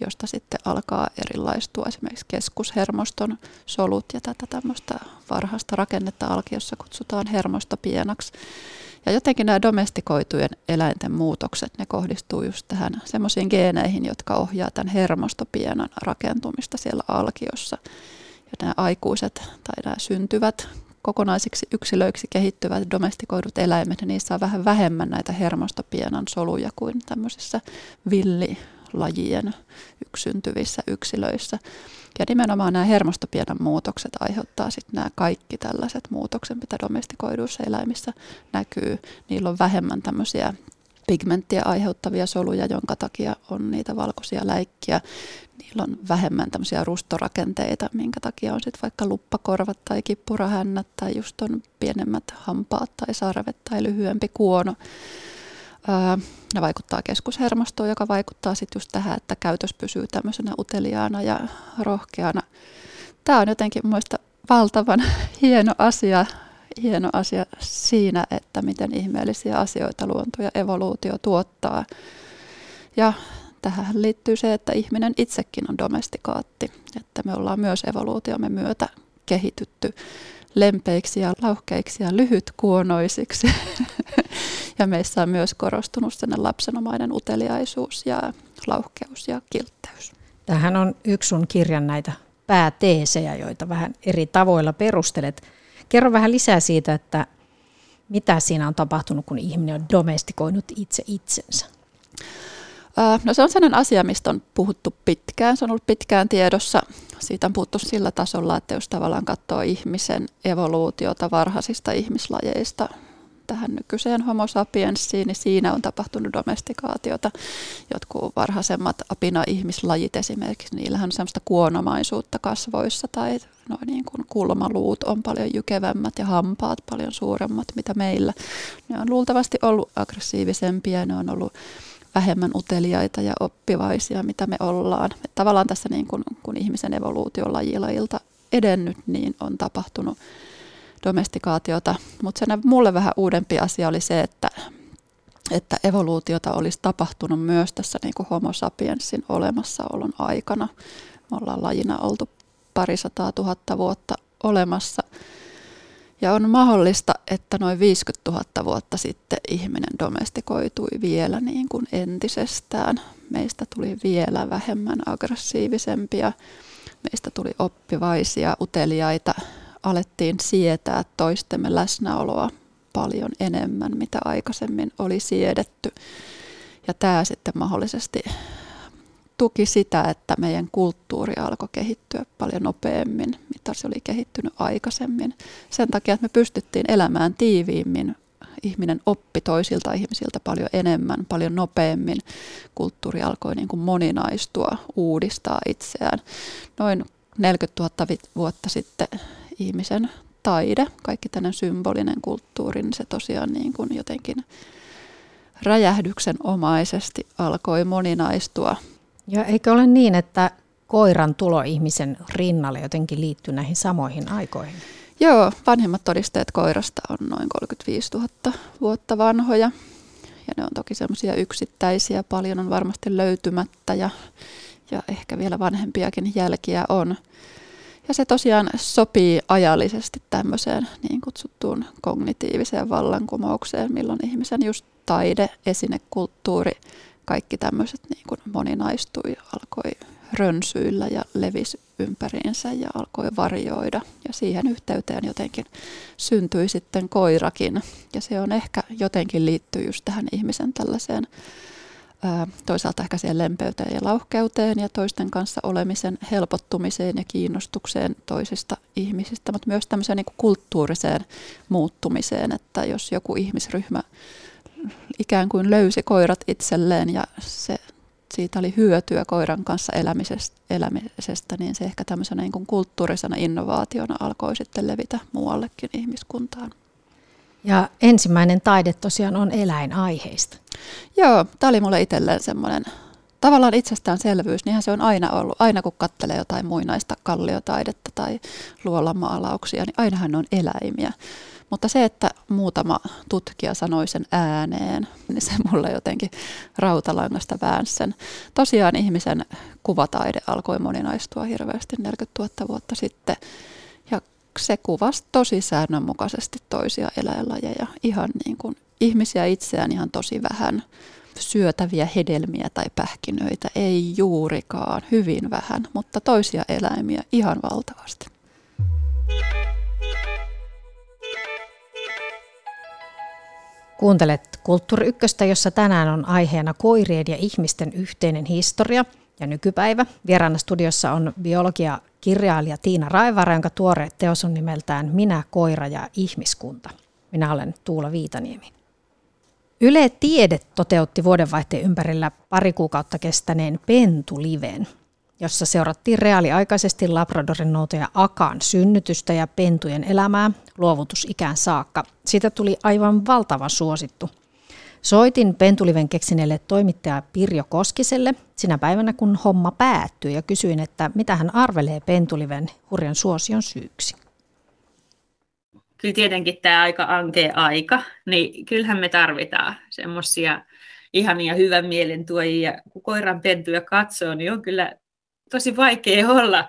josta sitten alkaa erilaistua esimerkiksi keskushermoston solut ja tätä tämmöistä varhaista rakennetta alkiossa kutsutaan hermostopienaksi. Ja jotenkin nämä domestikoitujen eläinten muutokset, ne kohdistuu just tähän semmoisiin geeneihin, jotka ohjaa tämän hermostopienan rakentumista siellä alkiossa. Ja nämä aikuiset tai nämä syntyvät kokonaisiksi yksilöiksi kehittyvät domestikoidut eläimet, ja niissä on vähän vähemmän näitä hermostopienan soluja kuin tämmöisissä villilajien yksyntyvissä yksilöissä. Ja nimenomaan nämä hermostopienan muutokset aiheuttaa sitten nämä kaikki tällaiset muutokset, mitä domestikoiduissa eläimissä näkyy. Niillä on vähemmän tämmöisiä pigmenttiä aiheuttavia soluja, jonka takia on niitä valkoisia läikkiä. Niillä on vähemmän tämmöisiä rustorakenteita, minkä takia on sitten vaikka luppakorvat tai kippurahännät tai just on pienemmät hampaat tai sarvet tai lyhyempi kuono. Ne vaikuttaa keskushermostoon, joka vaikuttaa sitten just tähän, että käytös pysyy tämmöisenä uteliaana ja rohkeana. Tämä on jotenkin muista valtavan (laughs) hieno asia hieno asia siinä, että miten ihmeellisiä asioita luonto ja evoluutio tuottaa. Ja tähän liittyy se, että ihminen itsekin on domestikaatti, että me ollaan myös evoluutiomme myötä kehitytty lempeiksi ja lauhkeiksi ja lyhytkuonoisiksi. (laughs) ja meissä on myös korostunut sen lapsenomainen uteliaisuus ja lauhkeus ja kiltteys. Tähän on yksi sun kirjan näitä pääteesejä, joita vähän eri tavoilla perustelet. Kerro vähän lisää siitä, että mitä siinä on tapahtunut, kun ihminen on domestikoinut itse itsensä. No se on sellainen asia, mistä on puhuttu pitkään. Se on ollut pitkään tiedossa. Siitä on puhuttu sillä tasolla, että jos tavallaan katsoo ihmisen evoluutiota varhaisista ihmislajeista tähän nykyiseen homo sapiensiin, niin siinä on tapahtunut domestikaatiota. Jotkut varhaisemmat apina-ihmislajit esimerkiksi, niillähän on semmoista kuonomaisuutta kasvoissa tai noin niin kuin kulmaluut on paljon jykevämmät ja hampaat paljon suuremmat mitä meillä. Ne on luultavasti ollut aggressiivisempia, ne on ollut vähemmän uteliaita ja oppivaisia, mitä me ollaan. Et tavallaan tässä niin kun, kun ihmisen evoluutio lajilajilta edennyt, niin on tapahtunut domestikaatiota. Mutta se mulle vähän uudempi asia oli se, että, että evoluutiota olisi tapahtunut myös tässä niin kuin homo sapiensin olemassaolon aikana. Me ollaan lajina oltu parisataa tuhatta vuotta olemassa. Ja on mahdollista, että noin 50 000 vuotta sitten ihminen domestikoitui vielä niin kuin entisestään. Meistä tuli vielä vähemmän aggressiivisempia, meistä tuli oppivaisia, uteliaita, alettiin sietää toistemme läsnäoloa paljon enemmän, mitä aikaisemmin oli siedetty. Ja tämä sitten mahdollisesti tuki sitä, että meidän kulttuuri alkoi kehittyä paljon nopeammin, mitä se oli kehittynyt aikaisemmin. Sen takia, että me pystyttiin elämään tiiviimmin, ihminen oppi toisilta ihmisiltä paljon enemmän, paljon nopeammin. Kulttuuri alkoi niin kuin moninaistua, uudistaa itseään. Noin 40 000 vuotta sitten ihmisen taide, kaikki tämmöinen symbolinen kulttuuri, niin se tosiaan niin kuin jotenkin räjähdyksen omaisesti alkoi moninaistua. Ja eikö ole niin, että koiran tulo ihmisen rinnalle jotenkin liittyy näihin samoihin aikoihin? Joo, vanhemmat todisteet koirasta on noin 35 000 vuotta vanhoja. Ja ne on toki semmoisia yksittäisiä, paljon on varmasti löytymättä ja, ja ehkä vielä vanhempiakin jälkiä on. Ja se tosiaan sopii ajallisesti tämmöiseen niin kutsuttuun kognitiiviseen vallankumoukseen, milloin ihmisen just taide, esinekulttuuri, kaikki tämmöiset niin kuin moninaistui, alkoi rönsyillä ja levisi ympäriinsä ja alkoi varjoida. Ja siihen yhteyteen jotenkin syntyi sitten koirakin. Ja se on ehkä jotenkin liittyy just tähän ihmisen tällaiseen toisaalta ehkä siihen lempeyteen ja lauhkeuteen ja toisten kanssa olemisen helpottumiseen ja kiinnostukseen toisista ihmisistä, mutta myös tämmöiseen niin kulttuuriseen muuttumiseen, että jos joku ihmisryhmä ikään kuin löysi koirat itselleen ja se, siitä oli hyötyä koiran kanssa elämisestä, elämisestä niin se ehkä tämmöisenä niin kulttuurisena innovaationa alkoi sitten levitä muuallekin ihmiskuntaan. Ja ensimmäinen taide tosiaan on eläinaiheista. Joo, tämä oli mulle itselleen semmoinen tavallaan itsestäänselvyys, niinhän se on aina ollut. Aina kun katselee jotain muinaista kalliotaidetta tai luolamaalauksia, niin ainahan ne on eläimiä. Mutta se, että muutama tutkija sanoi sen ääneen, niin se mulle jotenkin rautalangasta väänsi sen. Tosiaan ihmisen kuvataide alkoi moninaistua hirveästi 40 000 vuotta sitten. Se kuvasi tosi säännönmukaisesti toisia eläinlajeja. Ihan niin kuin ihmisiä itseään ihan tosi vähän. Syötäviä hedelmiä tai pähkinöitä ei juurikaan, hyvin vähän, mutta toisia eläimiä ihan valtavasti. Kuuntelet Kulttuuri Ykköstä, jossa tänään on aiheena koirien ja ihmisten yhteinen historia ja nykypäivä. Vieraana studiossa on biologia kirjailija Tiina Raivara, jonka tuore teos on nimeltään Minä, koira ja ihmiskunta. Minä olen Tuula Viitaniemi. Yle Tiede toteutti vuodenvaihteen ympärillä pari kuukautta kestäneen Pentuliven, jossa seurattiin reaaliaikaisesti Labradorin noutoja Akan synnytystä ja pentujen elämää luovutusikään saakka. Siitä tuli aivan valtavan suosittu. Soitin Pentuliven keksineelle toimittaja Pirjo Koskiselle sinä päivänä, kun homma päättyi ja kysyin, että mitä hän arvelee Pentuliven hurjan suosion syyksi. Kyllä tietenkin tämä aika ankea aika, niin kyllähän me tarvitaan semmoisia ihania hyvän mielen tuojia. Kun koiran pentuja katsoo, niin on kyllä tosi vaikea olla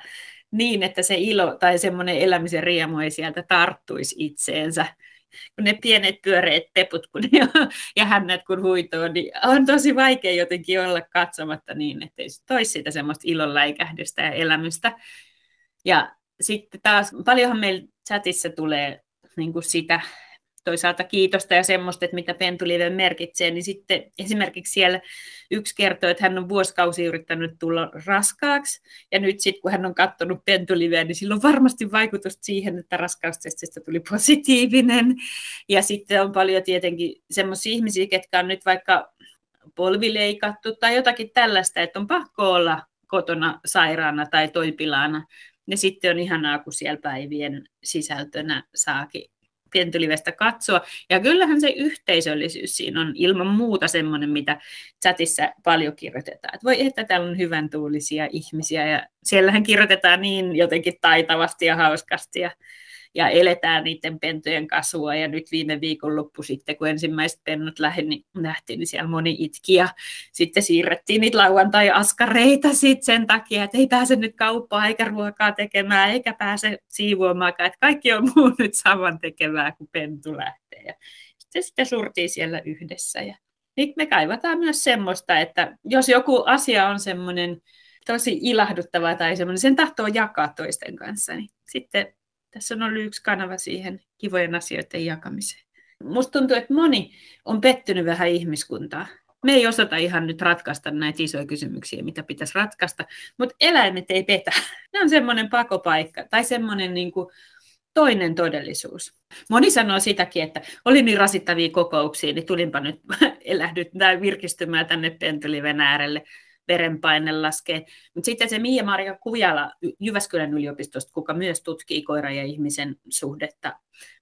niin, että se ilo tai semmoinen elämisen riemu ei sieltä tarttuisi itseensä. Kun ne pienet pyöreät teput kun ne (laughs) ja hännät kun huitoo, niin on tosi vaikea jotenkin olla katsomatta niin, että ei toisi sitä semmoista ilonläikähdystä ja elämystä. Ja sitten taas paljonhan meillä chatissa tulee niin kuin sitä toisaalta kiitosta ja semmoista, että mitä pentulive merkitsee, niin sitten esimerkiksi siellä yksi kertoo, että hän on vuosikausi yrittänyt tulla raskaaksi, ja nyt sitten kun hän on katsonut pentuliveä, niin sillä on varmasti vaikutusta siihen, että raskaustestistä tuli positiivinen, ja sitten on paljon tietenkin semmoisia ihmisiä, ketkä on nyt vaikka polvileikattu tai jotakin tällaista, että on pakko olla kotona sairaana tai toipilaana, ja sitten on ihanaa, kun siellä päivien sisältönä saakin pentulivestä katsoa. Ja kyllähän se yhteisöllisyys siinä on ilman muuta semmoinen, mitä chatissa paljon kirjoitetaan. Että voi että täällä on hyvän tuulisia ihmisiä ja siellähän kirjoitetaan niin jotenkin taitavasti ja hauskasti ja ja eletään niiden pentujen kasvua. Ja nyt viime viikonloppu sitten, kun ensimmäiset pennut niin nähtiin, niin siellä moni itki ja sitten siirrettiin niitä lauantai-askareita sitten sen takia, että ei pääse nyt kauppaan eikä ruokaa tekemään eikä pääse siivoamaan, että kaikki on muu nyt saman tekevää, kun pentu lähtee. Ja sitten, sitten surtiin siellä yhdessä. Ja niin me kaivataan myös semmoista, että jos joku asia on semmoinen tosi ilahduttava tai semmoinen, sen tahtoo jakaa toisten kanssa, niin sitten tässä on ollut yksi kanava siihen kivojen asioiden jakamiseen. Musta tuntuu, että moni on pettynyt vähän ihmiskuntaa. Me ei osata ihan nyt ratkaista näitä isoja kysymyksiä, mitä pitäisi ratkaista, mutta eläimet ei petä. (laughs) Ne on semmoinen pakopaikka tai semmoinen niin kuin toinen todellisuus. Moni sanoo sitäkin, että oli niin rasittavia kokouksia, niin tulinpa nyt (laughs) elähdyt virkistymään tänne pentuliven äärelle verenpaine laskee. Mutta sitten se Miia-Maria Kujala Jyväskylän yliopistosta, kuka myös tutkii koira ja ihmisen suhdetta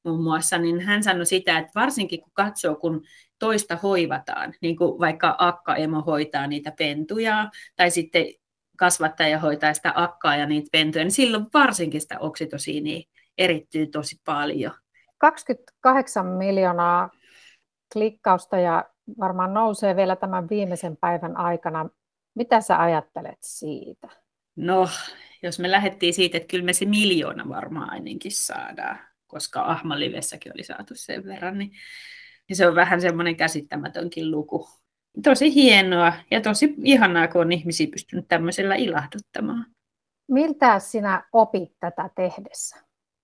muun muassa, niin hän sanoi sitä, että varsinkin kun katsoo, kun toista hoivataan, niin kuin vaikka akka-emo hoitaa niitä pentuja, tai sitten kasvattaja hoitaa sitä akkaa ja niitä pentuja, niin silloin varsinkin sitä oksitosiinia erittyy tosi paljon. 28 miljoonaa klikkausta ja varmaan nousee vielä tämän viimeisen päivän aikana. Mitä sä ajattelet siitä? No, jos me lähdettiin siitä, että kyllä me se miljoona varmaan ainakin saadaan, koska Ahmalivessäkin oli saatu sen verran, niin, niin se on vähän semmoinen käsittämätönkin luku. Tosi hienoa ja tosi ihanaa, kun on ihmisiä pystynyt tämmöisellä ilahduttamaan. Miltä sinä opit tätä tehdessä?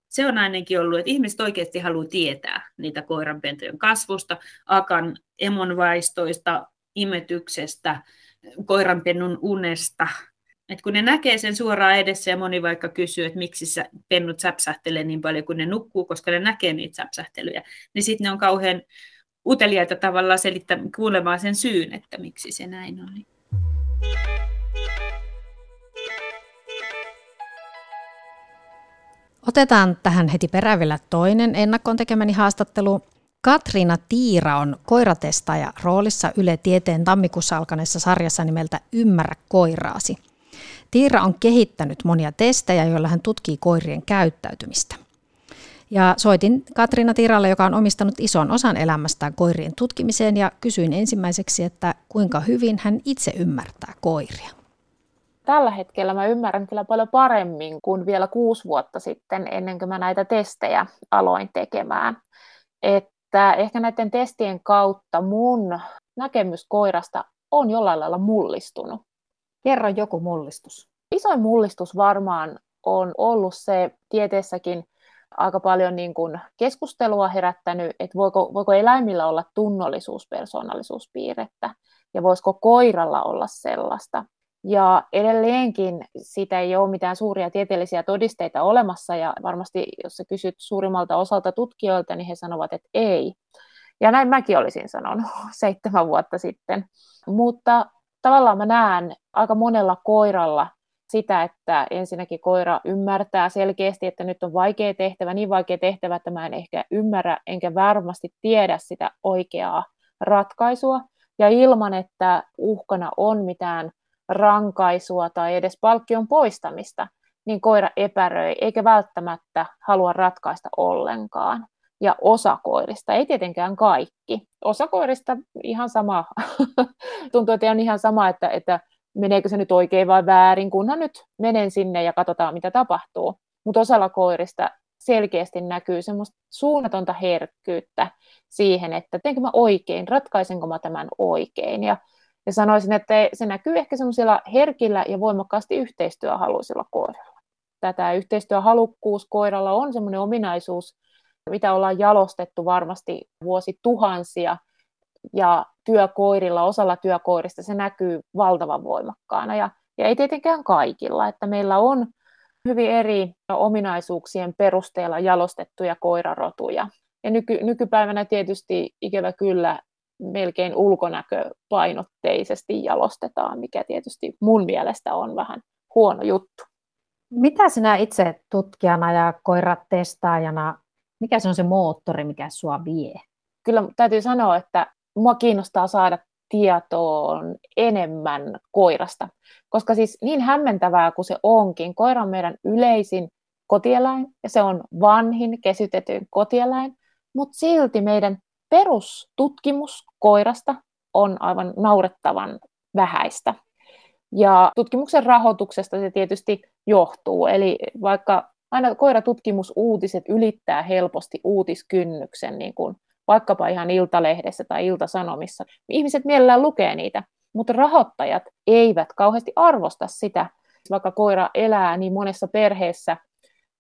Se on ainakin ollut, että ihmiset oikeasti haluaa tietää niitä koiranpentojen kasvusta, akan emonvaistoista, imetyksestä, koiranpennun unesta. Et kun ne näkee sen suoraan edessä ja moni vaikka kysyy, että miksi pennut säpsähtelee niin paljon kun ne nukkuu, koska ne näkee niitä säpsähtelyjä, niin sitten ne on kauhean uteliaita tavallaan selittää, kuulemaan sen syyn, että miksi se näin on. Otetaan tähän heti perään vielä toinen ennakkoon tekemäni haastattelu. Katriina Tiira on koiratestaaja roolissa Yle Tieteen tammikuussa alkaneessa sarjassa nimeltä Ymmärrä koiraasi. Tiira on kehittänyt monia testejä, joilla hän tutkii koirien käyttäytymistä. Ja soitin Katriina Tiiralle, joka on omistanut ison osan elämästään koirien tutkimiseen ja kysyin ensimmäiseksi, että kuinka hyvin hän itse ymmärtää koiria. Tällä hetkellä mä ymmärrän kyllä paljon paremmin kuin vielä kuusi vuotta sitten, ennen kuin mä näitä testejä aloin tekemään. Et että ehkä näiden testien kautta mun näkemys koirasta on jollain lailla mullistunut. Kerro joku mullistus. Isoin mullistus varmaan on ollut se tieteessäkin aika paljon niin kuin keskustelua herättänyt, että voiko, voiko eläimillä olla tunnollisuuspersoonallisuuspiirrettä ja voisiko koiralla olla sellaista. Ja edelleenkin siitä ei ole mitään suuria tieteellisiä todisteita olemassa, ja varmasti jos sä kysyt suurimmalta osalta tutkijoilta, niin he sanovat, että ei. Ja näin mäkin olisin sanonut (laughs) seitsemän vuotta sitten. Mutta tavallaan mä näen aika monella koiralla sitä, että ensinnäkin koira ymmärtää selkeästi, että nyt on vaikea tehtävä, niin vaikea tehtävä, että mä en ehkä ymmärrä enkä varmasti tiedä sitä oikeaa ratkaisua. Ja ilman, että uhkana on mitään rankaisua tai edes palkkion poistamista, niin koira epäröi eikä välttämättä halua ratkaista ollenkaan. Ja osa koirista, ei tietenkään kaikki. Osa koirista ihan sama, (laughs) tuntuu, että on ihan sama, että, että meneekö se nyt oikein vai väärin, kunhan nyt menen sinne ja katsotaan, mitä tapahtuu. Mutta osalla koirista selkeästi näkyy semmoista suunnatonta herkkyyttä siihen, että teenkö mä oikein, ratkaisenko mä tämän oikein. Ja ja sanoisin, että se näkyy ehkä semmoisilla herkillä ja voimakkaasti yhteistyöhaluisilla koirilla. Tätä yhteistyöhalukkuus koiralla on semmoinen ominaisuus, mitä ollaan jalostettu varmasti vuosituhansia, ja työkoirilla, osalla työkoirista se näkyy valtavan voimakkaana, ja, ja ei tietenkään kaikilla, että meillä on hyvin eri ominaisuuksien perusteella jalostettuja koirarotuja. Ja nyky, nykypäivänä tietysti ikävä kyllä melkein ulkonäköpainotteisesti jalostetaan, mikä tietysti mun mielestä on vähän huono juttu. Mitä sinä itse tutkijana ja koiratestaajana Mikä se on se moottori, mikä sua vie? Kyllä täytyy sanoa, että mua kiinnostaa saada tietoon enemmän koirasta. Koska siis niin hämmentävää kuin se onkin, koira on meidän yleisin kotieläin ja se on vanhin kesytetyin kotieläin, mutta silti meidän perustutkimus koirasta on aivan naurettavan vähäistä. Ja tutkimuksen rahoituksesta se tietysti johtuu, eli vaikka aina koiratutkimusuutiset ylittää helposti uutiskynnyksen, niin kuin vaikkapa ihan Iltalehdessä tai Iltasanomissa. Ihmiset mielellään lukee niitä, mutta rahoittajat eivät kauheasti arvosta sitä, vaikka koira elää niin monessa perheessä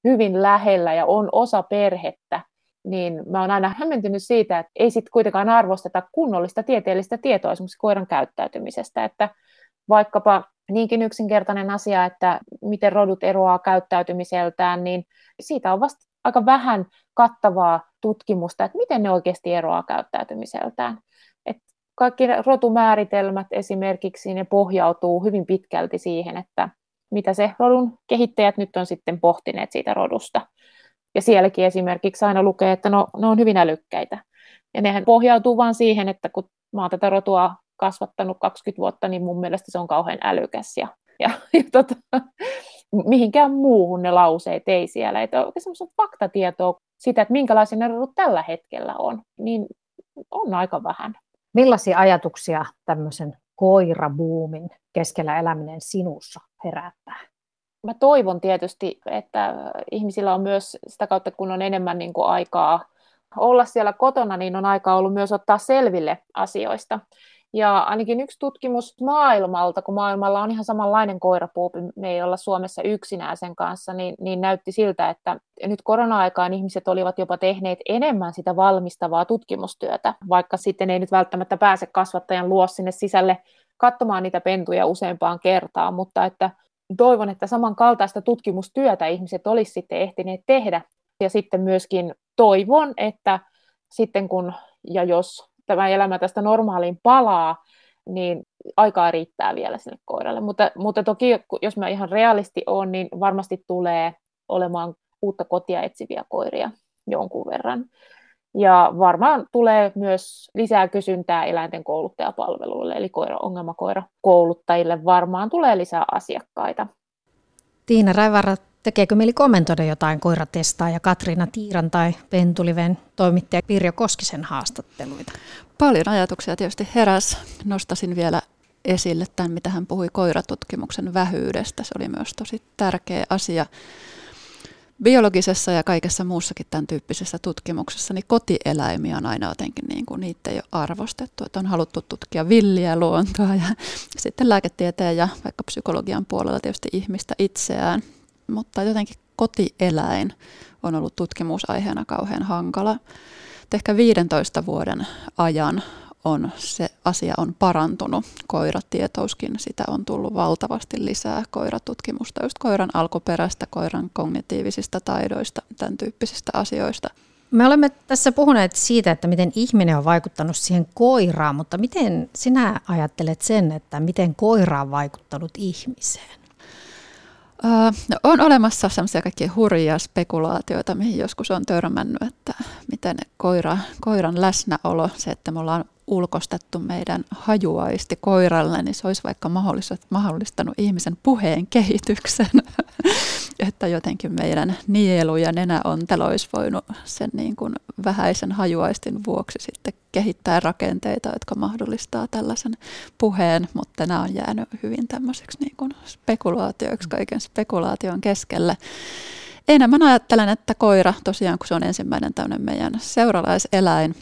hyvin lähellä ja on osa perhettä, niin mä oon aina hämmentynyt siitä, että ei sitten kuitenkaan arvosteta kunnollista tieteellistä tietoa esimerkiksi koiran käyttäytymisestä, että vaikkapa niinkin yksinkertainen asia, että miten rodut eroaa käyttäytymiseltään, niin siitä on vasta aika vähän kattavaa tutkimusta, että miten ne oikeasti eroaa käyttäytymiseltään. Et kaikki rotumääritelmät esimerkiksi, ne pohjautuu hyvin pitkälti siihen, että mitä se rodun kehittäjät nyt on sitten pohtineet siitä rodusta. Ja sielläkin esimerkiksi aina lukee, että no, ne on hyvin älykkäitä. Ja nehän pohjautuu vain siihen, että kun mä oon tätä rotua kasvattanut 20 vuotta, niin mun mielestä se on kauhean älykäs. Ja, ja, ja tota, mihinkään muuhun ne lauseet ei siellä. Että oikein semmoista faktatietoa sitä, että minkälaisia ne rodut tällä hetkellä on, niin on aika vähän. Millaisia ajatuksia tämmöisen koirabuumin keskellä eläminen sinussa herättää? Mä toivon tietysti, että ihmisillä on myös sitä kautta, kun on enemmän niin kuin aikaa olla siellä kotona, niin on aikaa ollut myös ottaa selville asioista. Ja ainakin yksi tutkimus maailmalta, kun maailmalla on ihan samanlainen koirapuupi, me ei olla Suomessa yksinään sen kanssa, niin, niin näytti siltä, että nyt korona-aikaan ihmiset olivat jopa tehneet enemmän sitä valmistavaa tutkimustyötä, vaikka sitten ei nyt välttämättä pääse kasvattajan luo sinne sisälle katsomaan niitä pentuja useampaan kertaan, mutta että toivon, että samankaltaista tutkimustyötä ihmiset olisivat sitten ehtineet tehdä. Ja sitten myöskin toivon, että sitten kun ja jos tämä elämä tästä normaaliin palaa, niin aikaa riittää vielä sinne koiralle. Mutta, mutta toki, jos mä ihan realisti on, niin varmasti tulee olemaan uutta kotia etsiviä koiria jonkun verran. Ja varmaan tulee myös lisää kysyntää eläinten kouluttajapalveluille, eli koira, ongelmakoira kouluttajille varmaan tulee lisää asiakkaita. Tiina Raivara, tekeekö mieli kommentoida jotain koiratestaa ja Katriina Tiiran tai Pentuliven toimittaja Pirjo Koskisen haastatteluita? Paljon ajatuksia tietysti heräs. Nostasin vielä esille tämän, mitä hän puhui koiratutkimuksen vähyydestä. Se oli myös tosi tärkeä asia biologisessa ja kaikessa muussakin tämän tyyppisessä tutkimuksessa, niin kotieläimiä on aina jotenkin, niin kuin, niitä ei ole arvostettu. Että on haluttu tutkia villiä luontoa ja (laughs) sitten lääketieteen ja vaikka psykologian puolella tietysti ihmistä itseään. Mutta jotenkin kotieläin on ollut tutkimusaiheena kauhean hankala. ehkä 15 vuoden ajan on, se asia on parantunut. Koiratietouskin, sitä on tullut valtavasti lisää koiratutkimusta, just koiran alkuperästä, koiran kognitiivisista taidoista, tämän tyyppisistä asioista. Me olemme tässä puhuneet siitä, että miten ihminen on vaikuttanut siihen koiraan, mutta miten sinä ajattelet sen, että miten koira on vaikuttanut ihmiseen? No on olemassa sellaisia kaikkia hurjia spekulaatioita, mihin joskus on törmännyt, että miten koira, koiran läsnäolo, se, että me ollaan ulkostettu meidän hajuaisti koiralle, niin se olisi vaikka mahdollistanut ihmisen puheen kehityksen. (laughs) että jotenkin meidän nielu ja nenäontelo olisi voinut sen niin kuin vähäisen hajuaistin vuoksi sitten kehittää rakenteita, jotka mahdollistaa tällaisen puheen, mutta nämä on jäänyt hyvin tämmöiseksi niin kuin spekulaatioiksi kaiken spekulaation keskelle. Enemmän ajattelen, että koira tosiaan, kun se on ensimmäinen tämmöinen meidän seuralaiseläin,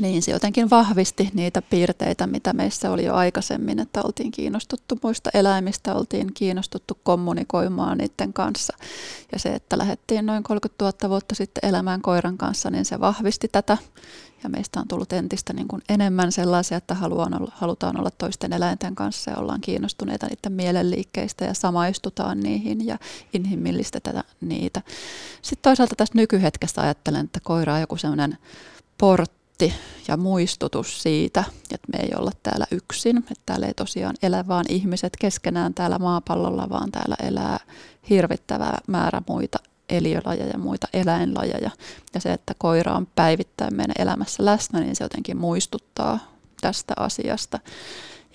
niin se jotenkin vahvisti niitä piirteitä, mitä meissä oli jo aikaisemmin, että oltiin kiinnostuttu muista eläimistä, oltiin kiinnostuttu kommunikoimaan niiden kanssa. Ja se, että lähdettiin noin 30 000 vuotta sitten elämään koiran kanssa, niin se vahvisti tätä. Ja meistä on tullut entistä niin kuin enemmän sellaisia, että haluan halutaan olla toisten eläinten kanssa ja ollaan kiinnostuneita niiden mielenliikkeistä ja samaistutaan niihin ja inhimillistetään niitä. Sitten toisaalta tässä nykyhetkessä ajattelen, että koira on joku sellainen portti, viesti ja muistutus siitä, että me ei olla täällä yksin, että täällä ei tosiaan elä vaan ihmiset keskenään täällä maapallolla, vaan täällä elää hirvittävä määrä muita eliölajeja ja muita eläinlajeja. Ja se, että koira on päivittäin meidän elämässä läsnä, niin se jotenkin muistuttaa tästä asiasta.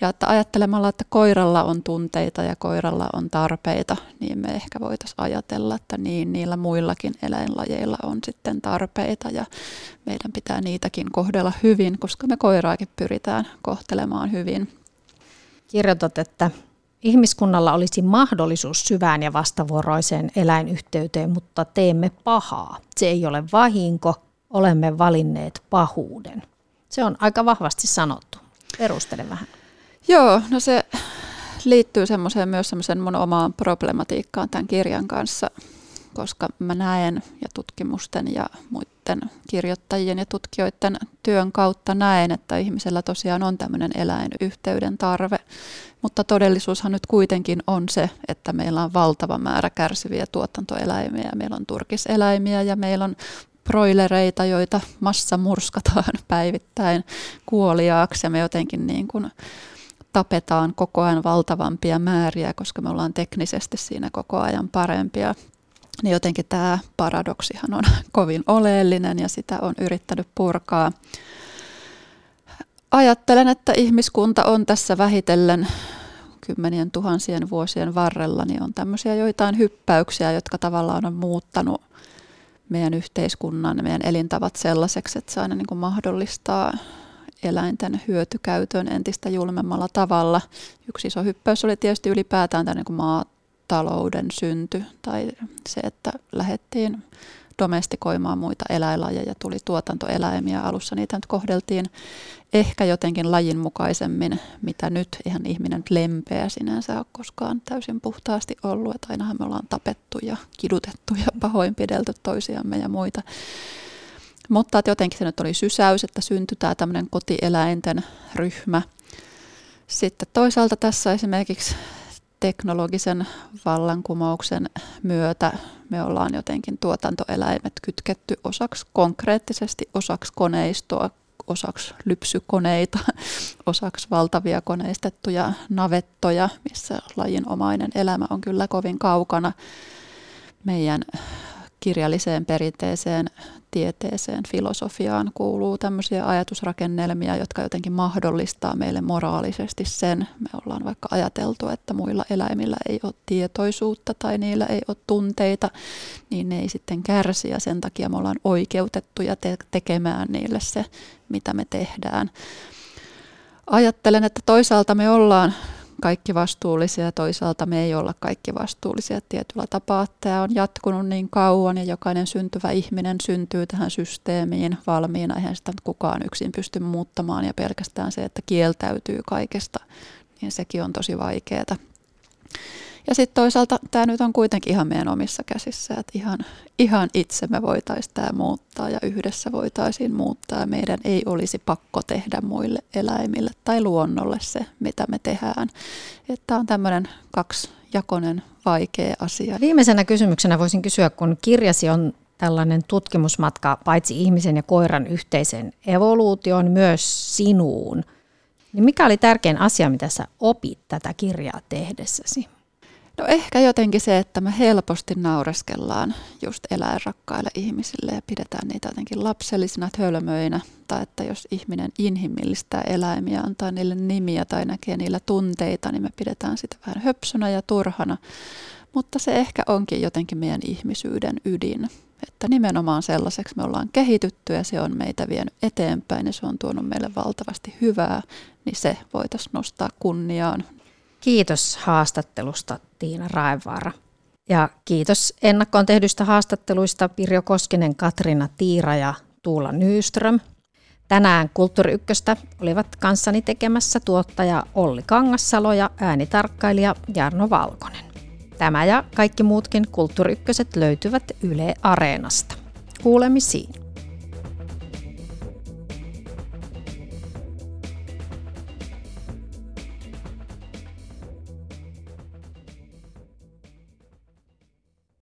Ja että ajattelemalla, että koiralla on tunteita ja koiralla on tarpeita, niin me ehkä voitaisiin ajatella, että niin niillä muillakin eläinlajeilla on sitten tarpeita ja meidän pitää niitäkin kohdella hyvin, koska me koiraakin pyritään kohtelemaan hyvin. Kirjoitat, että ihmiskunnalla olisi mahdollisuus syvään ja vastavuoroiseen eläinyhteyteen, mutta teemme pahaa. Se ei ole vahinko, olemme valinneet pahuuden. Se on aika vahvasti sanottu. Perustele vähän. Joo, no se liittyy semmoiseen myös semmoisen mun omaan problematiikkaan tämän kirjan kanssa, koska mä näen ja tutkimusten ja muiden kirjoittajien ja tutkijoiden työn kautta näen, että ihmisellä tosiaan on tämmöinen eläinyhteyden tarve, mutta todellisuushan nyt kuitenkin on se, että meillä on valtava määrä kärsiviä tuotantoeläimiä, meillä on turkiseläimiä ja meillä on broilereita, joita massa murskataan (laughs) päivittäin kuoliaaksi. Ja me jotenkin niin kuin tapetaan koko ajan valtavampia määriä, koska me ollaan teknisesti siinä koko ajan parempia. Niin jotenkin tämä paradoksihan on (laughs) kovin oleellinen ja sitä on yrittänyt purkaa. Ajattelen, että ihmiskunta on tässä vähitellen kymmenien tuhansien vuosien varrella, niin on tämmöisiä joitain hyppäyksiä, jotka tavallaan on muuttanut meidän yhteiskunnan, meidän elintavat sellaiseksi, että se aina niin kuin mahdollistaa eläinten hyötykäytön entistä julmemmalla tavalla. Yksi iso hyppäys oli tietysti ylipäätään tämä niin maatalouden synty tai se, että lähdettiin domestikoimaan muita eläinlajeja, tuli tuotantoeläimiä. Alussa niitä nyt kohdeltiin ehkä jotenkin lajinmukaisemmin, mitä nyt. Ihan ihminen lempeä sinänsä ole koskaan täysin puhtaasti ollut. Että ainahan me ollaan tapettu ja kidutettu ja pahoinpidelty toisiamme ja muita. Mutta että jotenkin se nyt oli sysäys, että syntyi tämä tämmöinen kotieläinten ryhmä. Sitten toisaalta tässä esimerkiksi teknologisen vallankumouksen myötä me ollaan jotenkin tuotantoeläimet kytketty osaksi konkreettisesti, osaksi koneistoa, osaksi lypsykoneita, (laughs) osaksi valtavia koneistettuja navettoja, missä lajinomainen elämä on kyllä kovin kaukana meidän kirjalliseen perinteeseen, tieteeseen, filosofiaan kuuluu tämmöisiä ajatusrakennelmia, jotka jotenkin mahdollistaa meille moraalisesti sen. Me ollaan vaikka ajateltu, että muilla eläimillä ei ole tietoisuutta tai niillä ei ole tunteita, niin ne ei sitten kärsi ja sen takia me ollaan oikeutettuja te- tekemään niille se, mitä me tehdään. Ajattelen, että toisaalta me ollaan kaikki vastuullisia ja toisaalta me ei olla kaikki vastuullisia tietyllä tapaa. Tämä on jatkunut niin kauan ja jokainen syntyvä ihminen syntyy tähän systeemiin valmiina. Eihän sitä kukaan yksin pysty muuttamaan ja pelkästään se, että kieltäytyy kaikesta, niin sekin on tosi vaikeaa. Ja sitten toisaalta tämä nyt on kuitenkin ihan meidän omissa käsissä, että ihan, ihan itse me voitaisiin tämä muuttaa ja yhdessä voitaisiin muuttaa. Meidän ei olisi pakko tehdä muille eläimille tai luonnolle se, mitä me tehdään. Että on tämmöinen kaksijakoinen vaikea asia. Viimeisenä kysymyksenä voisin kysyä, kun kirjasi on tällainen tutkimusmatka paitsi ihmisen ja koiran yhteisen evoluution myös sinuun, niin mikä oli tärkein asia, mitä sä opit tätä kirjaa tehdessäsi? No ehkä jotenkin se, että me helposti naureskellaan just eläinrakkaille ihmisille ja pidetään niitä jotenkin lapsellisina hölmöinä. Tai että jos ihminen inhimillistää eläimiä, antaa niille nimiä tai näkee niillä tunteita, niin me pidetään sitä vähän höpsönä ja turhana. Mutta se ehkä onkin jotenkin meidän ihmisyyden ydin. Että nimenomaan sellaiseksi me ollaan kehitytty ja se on meitä vienyt eteenpäin ja se on tuonut meille valtavasti hyvää, niin se voitaisiin nostaa kunniaan Kiitos haastattelusta Tiina Raevaara. Ja kiitos ennakkoon tehdyistä haastatteluista Pirjo Koskinen, Katrina Tiira ja Tuula Nyström. Tänään Kulttuuri Ykköstä olivat kanssani tekemässä tuottaja Olli Kangassalo ja äänitarkkailija Jarno Valkonen. Tämä ja kaikki muutkin Kulttuuri Ykköset löytyvät Yle Areenasta. Kuulemisiin.